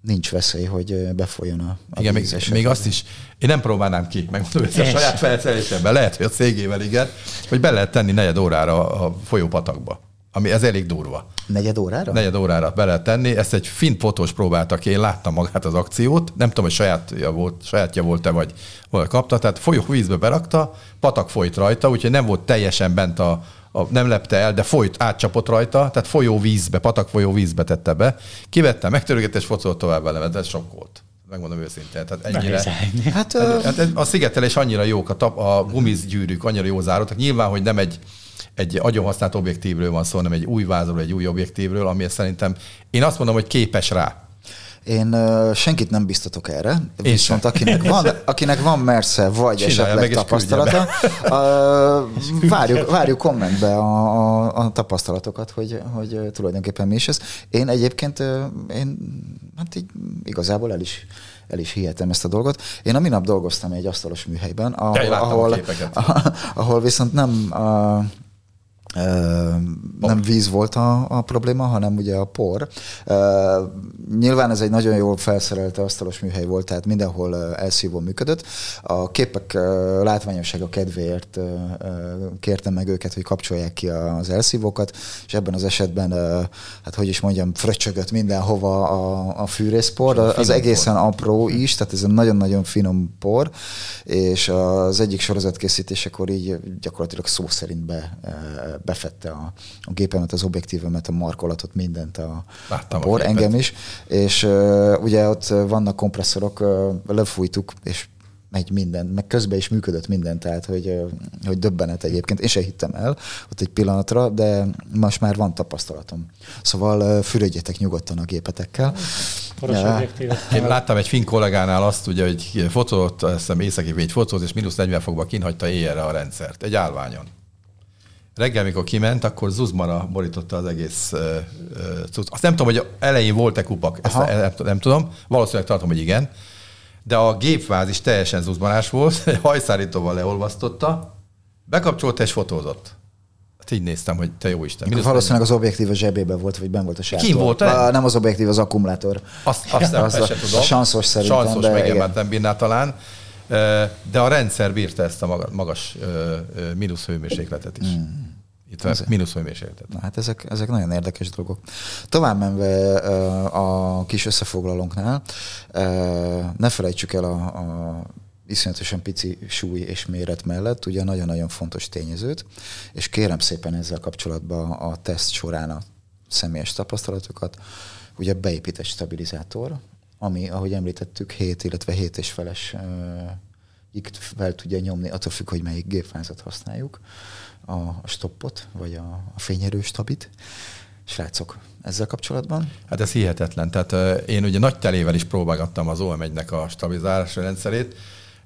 nincs veszély, hogy befolyjon a, a Igen, még, még azt is, én nem próbálnám ki, megmondom ezt a saját felszerelésemben, lehet, hogy a cégével igen, hogy be lehet tenni negyed órára a folyópatakba. Ami ez elég durva. Negyed órára? Negyed órára be lehet tenni. Ezt egy finn fotós próbálta ki, én láttam magát az akciót. Nem tudom, hogy sajátja volt, sajátja volt-e, vagy, vagy kapta. Tehát folyó vízbe berakta, patak folyt rajta, úgyhogy nem volt teljesen bent a, a, nem lepte el, de folyt, átcsapott rajta, tehát folyó vízbe, patak folyó vízbe tette be. Kivette, megtörögette és focolt tovább vele, ez sok volt. Megmondom őszintén. Tehát ennyire, hát, hát, hát, a szigetelés annyira jók, a, tap, a gumizgyűrűk annyira jó záródtak. Nyilván, hogy nem egy, egy agyon használt objektívről van szó, hanem egy új vázról, egy új objektívről, ami szerintem, én azt mondom, hogy képes rá. Én uh, senkit nem biztatok erre, Én viszont akinek van, akinek van mersze, vagy Csinálja esetleg tapasztalata, uh, várjuk, várjuk kommentbe a, a, a tapasztalatokat, hogy, hogy tulajdonképpen mi is ez. Én egyébként, én hát így igazából el is el is hihetem ezt a dolgot. Én a minap dolgoztam egy asztalos műhelyben, ahol, ahol, ahol viszont nem, uh, nem víz volt a, a probléma, hanem ugye a por. Nyilván ez egy nagyon jól felszerelt asztalos műhely volt, tehát mindenhol elszívó működött. A képek látványossága kedvéért kértem meg őket, hogy kapcsolják ki az elszívókat, és ebben az esetben, hát hogy is mondjam, fröcsögött mindenhova a, a fűrészpor, az egészen por. apró is, tehát ez egy nagyon-nagyon finom por, és az egyik sorozatkészítésekor így gyakorlatilag szó szerint be befette a, a gépemet, az objektívemet, a markolatot, mindent a, Láttam a por, a engem is. És uh, ugye ott vannak kompresszorok, uh, lefújtuk, és megy minden, meg közben is működött minden, tehát hogy, hogy döbbenet egyébként. Én se hittem el ott egy pillanatra, de most már van tapasztalatom. Szóval fürödjetek nyugodtan a gépetekkel. Ja. Én láttam egy finn kollégánál azt, ugye, hogy fotót, azt hiszem északi végy fotót, és mínusz 40 fokba kinhagyta éjjelre a rendszert, egy állványon reggel, mikor kiment, akkor zuzmara borította az egész uh, uh, Azt nem tudom, hogy elején volt-e kupak, ezt nem, nem tudom. Valószínűleg tartom, hogy igen. De a gépváz is teljesen zuzmarás volt, egy hajszárítóval leolvasztotta, bekapcsolta és fotózott. Hát így néztem, hogy te jó Isten. Mindez Valószínűleg az objektív a zsebében volt, vagy ben volt a sátor. Kim volt? A, nem az objektív, az akkumulátor. Azt, azt, nem, azt a, se tudom. A sanszos szerintem. Sanszos, de meg nem bírná talán. De a rendszer bírta ezt a magas mínusz hőmérsékletet is. Mm. Itt van mínusz hőmérsékletet. Na, hát ezek, ezek nagyon érdekes dolgok. Tovább menve a kis összefoglalónknál, ne felejtsük el a, a iszonyatosan pici súly és méret mellett ugye nagyon-nagyon fontos tényezőt, és kérem szépen ezzel kapcsolatban a teszt során a személyes tapasztalatokat, ugye beépített stabilizátor, ami, ahogy említettük, 7, illetve 7 és feles uh, fel tudja nyomni, attól függ, hogy melyik gépfázat használjuk a stoppot, vagy a, a fényerő stabit. Srácok, ezzel kapcsolatban? Hát ez hihetetlen. Tehát én ugye nagy telével is próbálgattam az OM1-nek a stabilizálási rendszerét.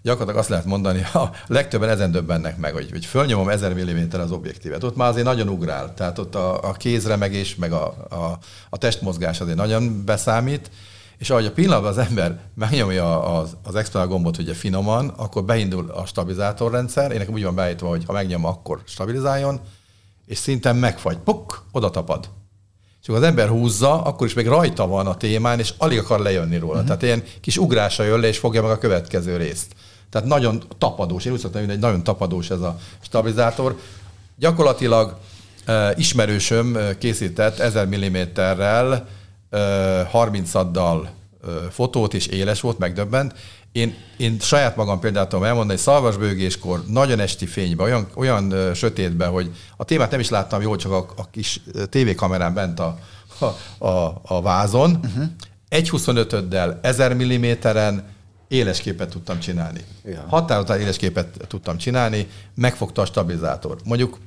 Gyakorlatilag azt lehet mondani, a legtöbben ezen döbbennek meg, hogy, hogy fölnyomom 1000 mm az objektívet. Ott már azért nagyon ugrál. Tehát ott a, a kézremegés, meg a, a, a testmozgás azért nagyon beszámít és ahogy a pillanatban az ember megnyomja az, az extra gombot ugye finoman, akkor beindul a stabilizátorrendszer. Én nekem úgy van beállítva, hogy ha megnyom, akkor stabilizáljon, és szinten megfagy. Puk, oda tapad. És akkor az ember húzza, akkor is még rajta van a témán, és alig akar lejönni róla. Uh-huh. Tehát ilyen kis ugrása jön le, és fogja meg a következő részt. Tehát nagyon tapadós, én úgy szoktam hogy nagyon tapadós ez a stabilizátor. Gyakorlatilag uh, ismerősöm készített 1000 mm-rel 30-addal fotót, és éles volt, megdöbbent. Én, én saját magam például tudom elmondani, hogy szalvasbőgéskor nagyon esti fényben, olyan, olyan sötétben, hogy a témát nem is láttam jól, csak a, a kis tévékamerán bent a, a, a, a vázon. Uh-huh. 1.25-öddel 1000 mm-en éles képet tudtam csinálni. Ja. Határozottan éles képet tudtam csinálni, megfogta a stabilizátor. Mondjuk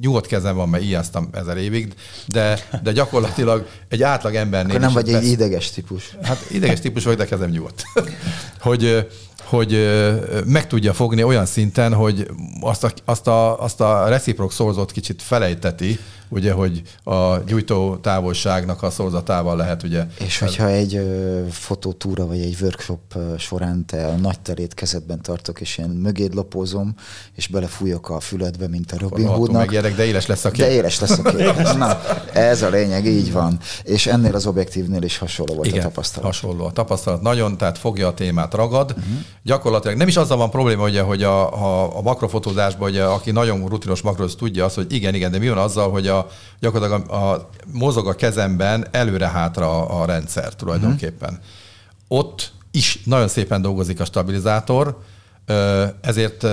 nyugodt kezem van, mert ijáztam ezer évig, de, de gyakorlatilag egy átlag embernél... Akkor nem vagy egy ideges típus. Hát ideges típus vagy, de kezem nyugodt. hogy, hogy meg tudja fogni olyan szinten, hogy azt a, azt a, azt a reciprok szorzót kicsit felejteti, ugye, hogy a gyújtó távolságnak a szorzatával lehet ugye... És hogyha egy ö, fototúra vagy egy workshop során te a nagy terét kezedben tartok, és én mögéd lopózom, és belefújok a füledbe, mint a Robin Hoodnak. Megérek, de éles lesz a kép. De éles lesz a kép. Na, ez a lényeg, így van. És ennél az objektívnél is hasonló volt Igen, a tapasztalat. hasonló a tapasztalat. Nagyon, tehát fogja a témát, ragad. Uh-huh. Gyakorlatilag nem is azzal van probléma, ugye, hogy a, a, a makrofotózásban, ugye, aki nagyon rutinos makroz tudja azt, hogy igen, igen, de mi van azzal, hogy a a, gyakorlatilag a, a, mozog a kezemben előre-hátra a, a rendszer tulajdonképpen. Uh-huh. Ott is nagyon szépen dolgozik a stabilizátor, ezért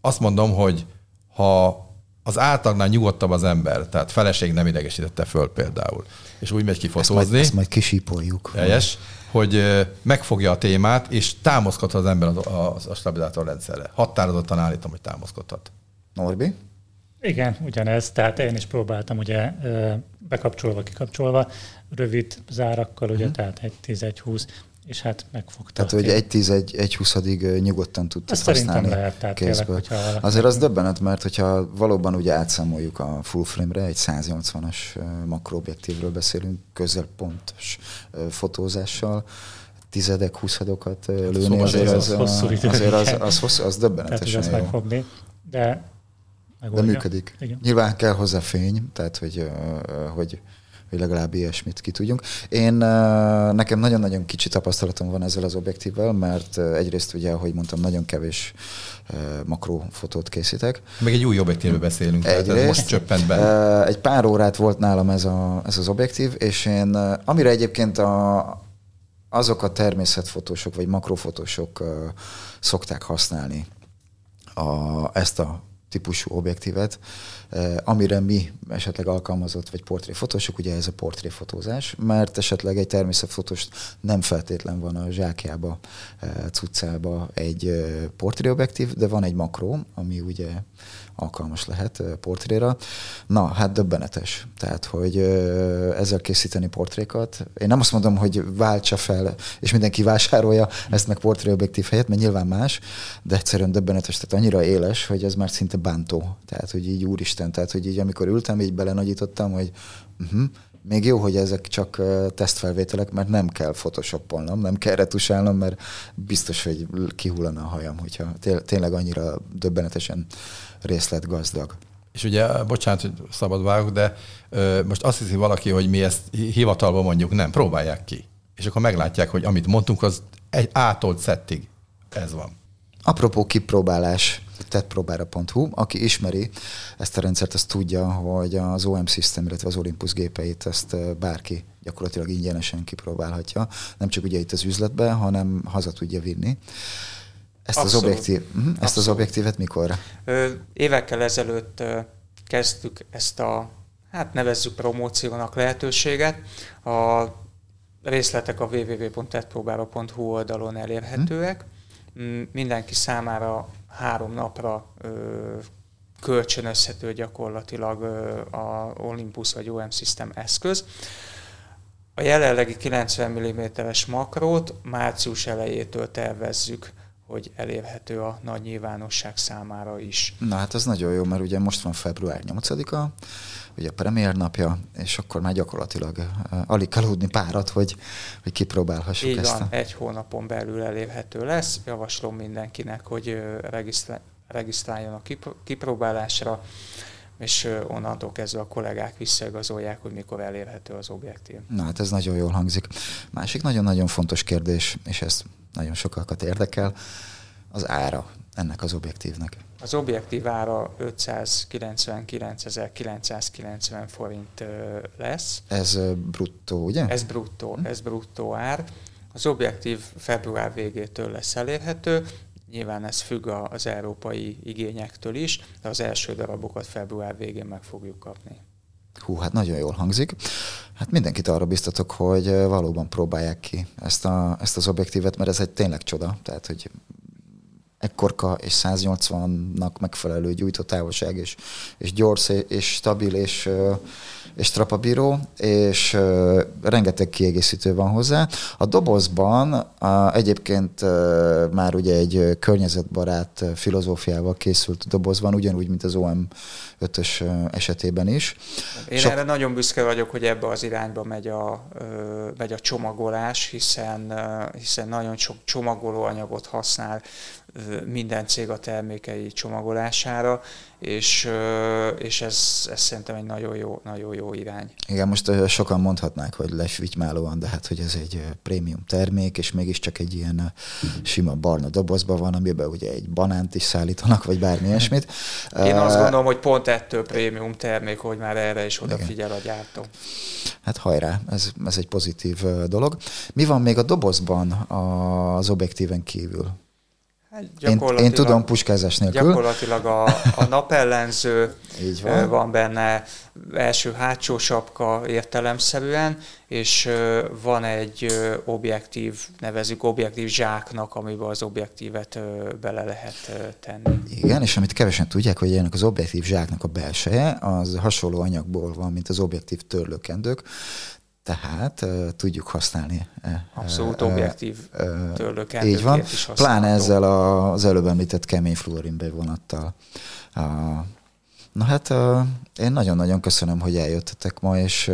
azt mondom, hogy ha az átlagnál nyugodtabb az ember, tehát feleség nem idegesítette föl például, és úgy megy kifotózni. Ezt majd, ezt majd kisípoljuk. Helyes, hogy megfogja a témát, és támaszkodhat az ember a, a, a stabilizátor rendszerre. Határozottan állítom, hogy támaszkodhat. Norbi? Igen, ugyanez. Tehát én is próbáltam ugye bekapcsolva, kikapcsolva, rövid zárakkal, ugye, uh-huh. tehát egy 10, egy 20, és hát megfogta. Tehát, hogy egy 10, egy, egy 20 nyugodtan tudtad Ezt használni. lehet, tehát tényleg, Azért az döbbenet, mert hogyha valóban ugye átszámoljuk a full frame-re, egy 180-as makroobjektívről beszélünk, közel pontos fotózással, tizedek, huszadokat lőni, azért az, az, az, azért az, az, az, az döbbenetesen Tehát, jó. megfogni, de megoldja. De működik. Igen. Nyilván kell hozzá fény, tehát hogy, hogy hogy legalább ilyesmit ki tudjunk. Én nekem nagyon-nagyon kicsi tapasztalatom van ezzel az objektívvel, mert egyrészt ugye, ahogy mondtam, nagyon kevés makrófotót készítek. Meg egy új objektívről beszélünk, egyrészt, tehát ez most csöppent be. Egy pár órát volt nálam ez, a, ez az objektív, és én, amire egyébként a, azok a természetfotósok vagy makrofotósok szokták használni a, ezt a típusú objektívet, amire mi esetleg alkalmazott, vagy portréfotósok, ugye ez a portréfotózás, mert esetleg egy természetfotóst nem feltétlen van a zsákjába, eh, cuccába egy eh, portréobjektív, de van egy makró, ami ugye alkalmas lehet portréra. Na, hát döbbenetes. Tehát, hogy ezzel készíteni portrékat. Én nem azt mondom, hogy váltsa fel, és mindenki vásárolja ezt meg portréobjektív helyett, mert nyilván más, de egyszerűen döbbenetes, tehát annyira éles, hogy ez már szinte bántó. Tehát, hogy így úristen, tehát, hogy így amikor ültem, így belenagyítottam, hogy uh-huh, még jó, hogy ezek csak tesztfelvételek, mert nem kell photoshopolnom, nem kell retusálnom, mert biztos, hogy kihullana a hajam, hogyha tényleg annyira döbbenetesen részletgazdag. És ugye, bocsánat, hogy szabad vágok, de ö, most azt hiszi valaki, hogy mi ezt hivatalban mondjuk, nem, próbálják ki. És akkor meglátják, hogy amit mondtunk, az egy ától szettig. Ez van. Apropó kipróbálás, tetpróbára.hu, aki ismeri ezt a rendszert, azt tudja, hogy az OM System, illetve az Olympus gépeit ezt bárki gyakorlatilag ingyenesen kipróbálhatja. Nem csak ugye itt az üzletben, hanem haza tudja vinni. Ezt az, objektív, ezt az objektívet mikor? Ö, évekkel ezelőtt ö, kezdtük ezt a, hát nevezzük promóciónak lehetőséget. A részletek a www.tetpróbára.hu oldalon elérhetőek. Hmm. Mindenki számára három napra kölcsönözhető gyakorlatilag a Olympus vagy OM System eszköz. A jelenlegi 90 mm-es makrót március elejétől tervezzük hogy elérhető a nagy nyilvánosság számára is. Na hát ez nagyon jó, mert ugye most van február 8-a, ugye a premier napja, és akkor már gyakorlatilag alig kell húdni párat, hogy, hogy kipróbálhassuk Így ezt. Van, a... egy hónapon belül elérhető lesz. Javaslom mindenkinek, hogy regisztráljon a kipróbálásra, és onnantól kezdve a kollégák visszaigazolják, hogy mikor elérhető az objektív. Na hát ez nagyon jól hangzik. Másik nagyon-nagyon fontos kérdés, és ez nagyon sokakat érdekel, az ára ennek az objektívnek. Az objektív ára 599.990 forint lesz. Ez bruttó, ugye? Ez bruttó, hm. ez bruttó ár. Az objektív február végétől lesz elérhető, nyilván ez függ az európai igényektől is, de az első darabokat február végén meg fogjuk kapni. Hú, hát nagyon jól hangzik. Hát mindenkit arra biztatok, hogy valóban próbálják ki ezt, a, ezt az objektívet, mert ez egy tényleg csoda. Tehát, hogy ekkorka és 180-nak megfelelő gyújtótávolság, és, és gyors, és stabil, és és trapabíró, és rengeteg kiegészítő van hozzá. A dobozban egyébként már ugye egy környezetbarát filozófiával készült doboz van, ugyanúgy, mint az OM 5-ös esetében is. Én Sok... erre nagyon büszke vagyok, hogy ebbe az irányba megy a, megy a csomagolás, hiszen, hiszen nagyon sok csomagolóanyagot használ minden cég a termékei csomagolására, és, és ez, ez szerintem egy nagyon jó, nagyon jó irány. Igen, most sokan mondhatnák, hogy lesvitymálóan, de hát, hogy ez egy prémium termék, és mégiscsak egy ilyen sima barna dobozban van, amiben ugye egy banánt is szállítanak, vagy bármi ilyesmit. Én azt gondolom, hogy pont ettől prémium termék, hogy már erre is odafigyel a gyártó. Hát hajrá, ez, ez egy pozitív dolog. Mi van még a dobozban az objektíven kívül? Hát én, én tudom puskázás nélkül. Gyakorlatilag a, a napellenző Így van. van benne, első-hátsó sapka értelemszerűen, és van egy objektív, nevezük objektív zsáknak, amiben az objektívet bele lehet tenni. Igen, és amit kevesen tudják, hogy ennek az objektív zsáknak a belseje, az hasonló anyagból van, mint az objektív törlőkendők, tehát uh, tudjuk használni. Abszolút uh, objektív uh, törlőkendőkért Így van, pláne ezzel az előbb említett kemény fluorin bevonattal. Uh, Na hát én nagyon-nagyon köszönöm, hogy eljöttetek ma, és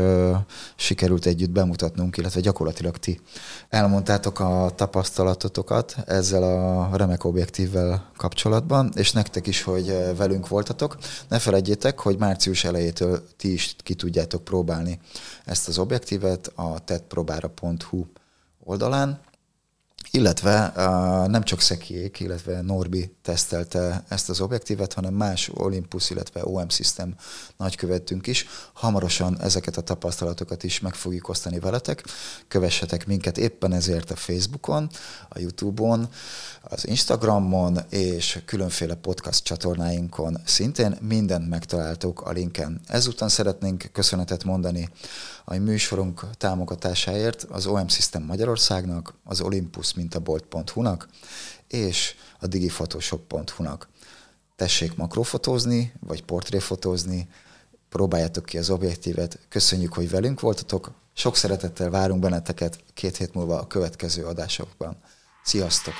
sikerült együtt bemutatnunk, illetve gyakorlatilag ti elmondtátok a tapasztalatotokat ezzel a remek objektívvel kapcsolatban, és nektek is, hogy velünk voltatok. Ne felejtjétek, hogy március elejétől ti is ki tudjátok próbálni ezt az objektívet a tetpróbára.hu oldalán, illetve nem csak Szekiék, illetve Norbi tesztelte ezt az objektívet, hanem más Olympus, illetve OM System nagykövetünk is. Hamarosan ezeket a tapasztalatokat is meg fogjuk osztani veletek. Kövessetek minket éppen ezért a Facebookon, a Youtube-on, az Instagramon és különféle podcast csatornáinkon szintén mindent megtaláltok a linken. Ezután szeretnénk köszönetet mondani a műsorunk támogatásáért az OM System Magyarországnak, az Olympus mintabolt.hu-nak és a digifotoshop.hu-nak. Tessék makrofotózni, vagy portréfotózni, próbáljátok ki az objektívet. Köszönjük, hogy velünk voltatok. Sok szeretettel várunk benneteket két hét múlva a következő adásokban. Sziasztok!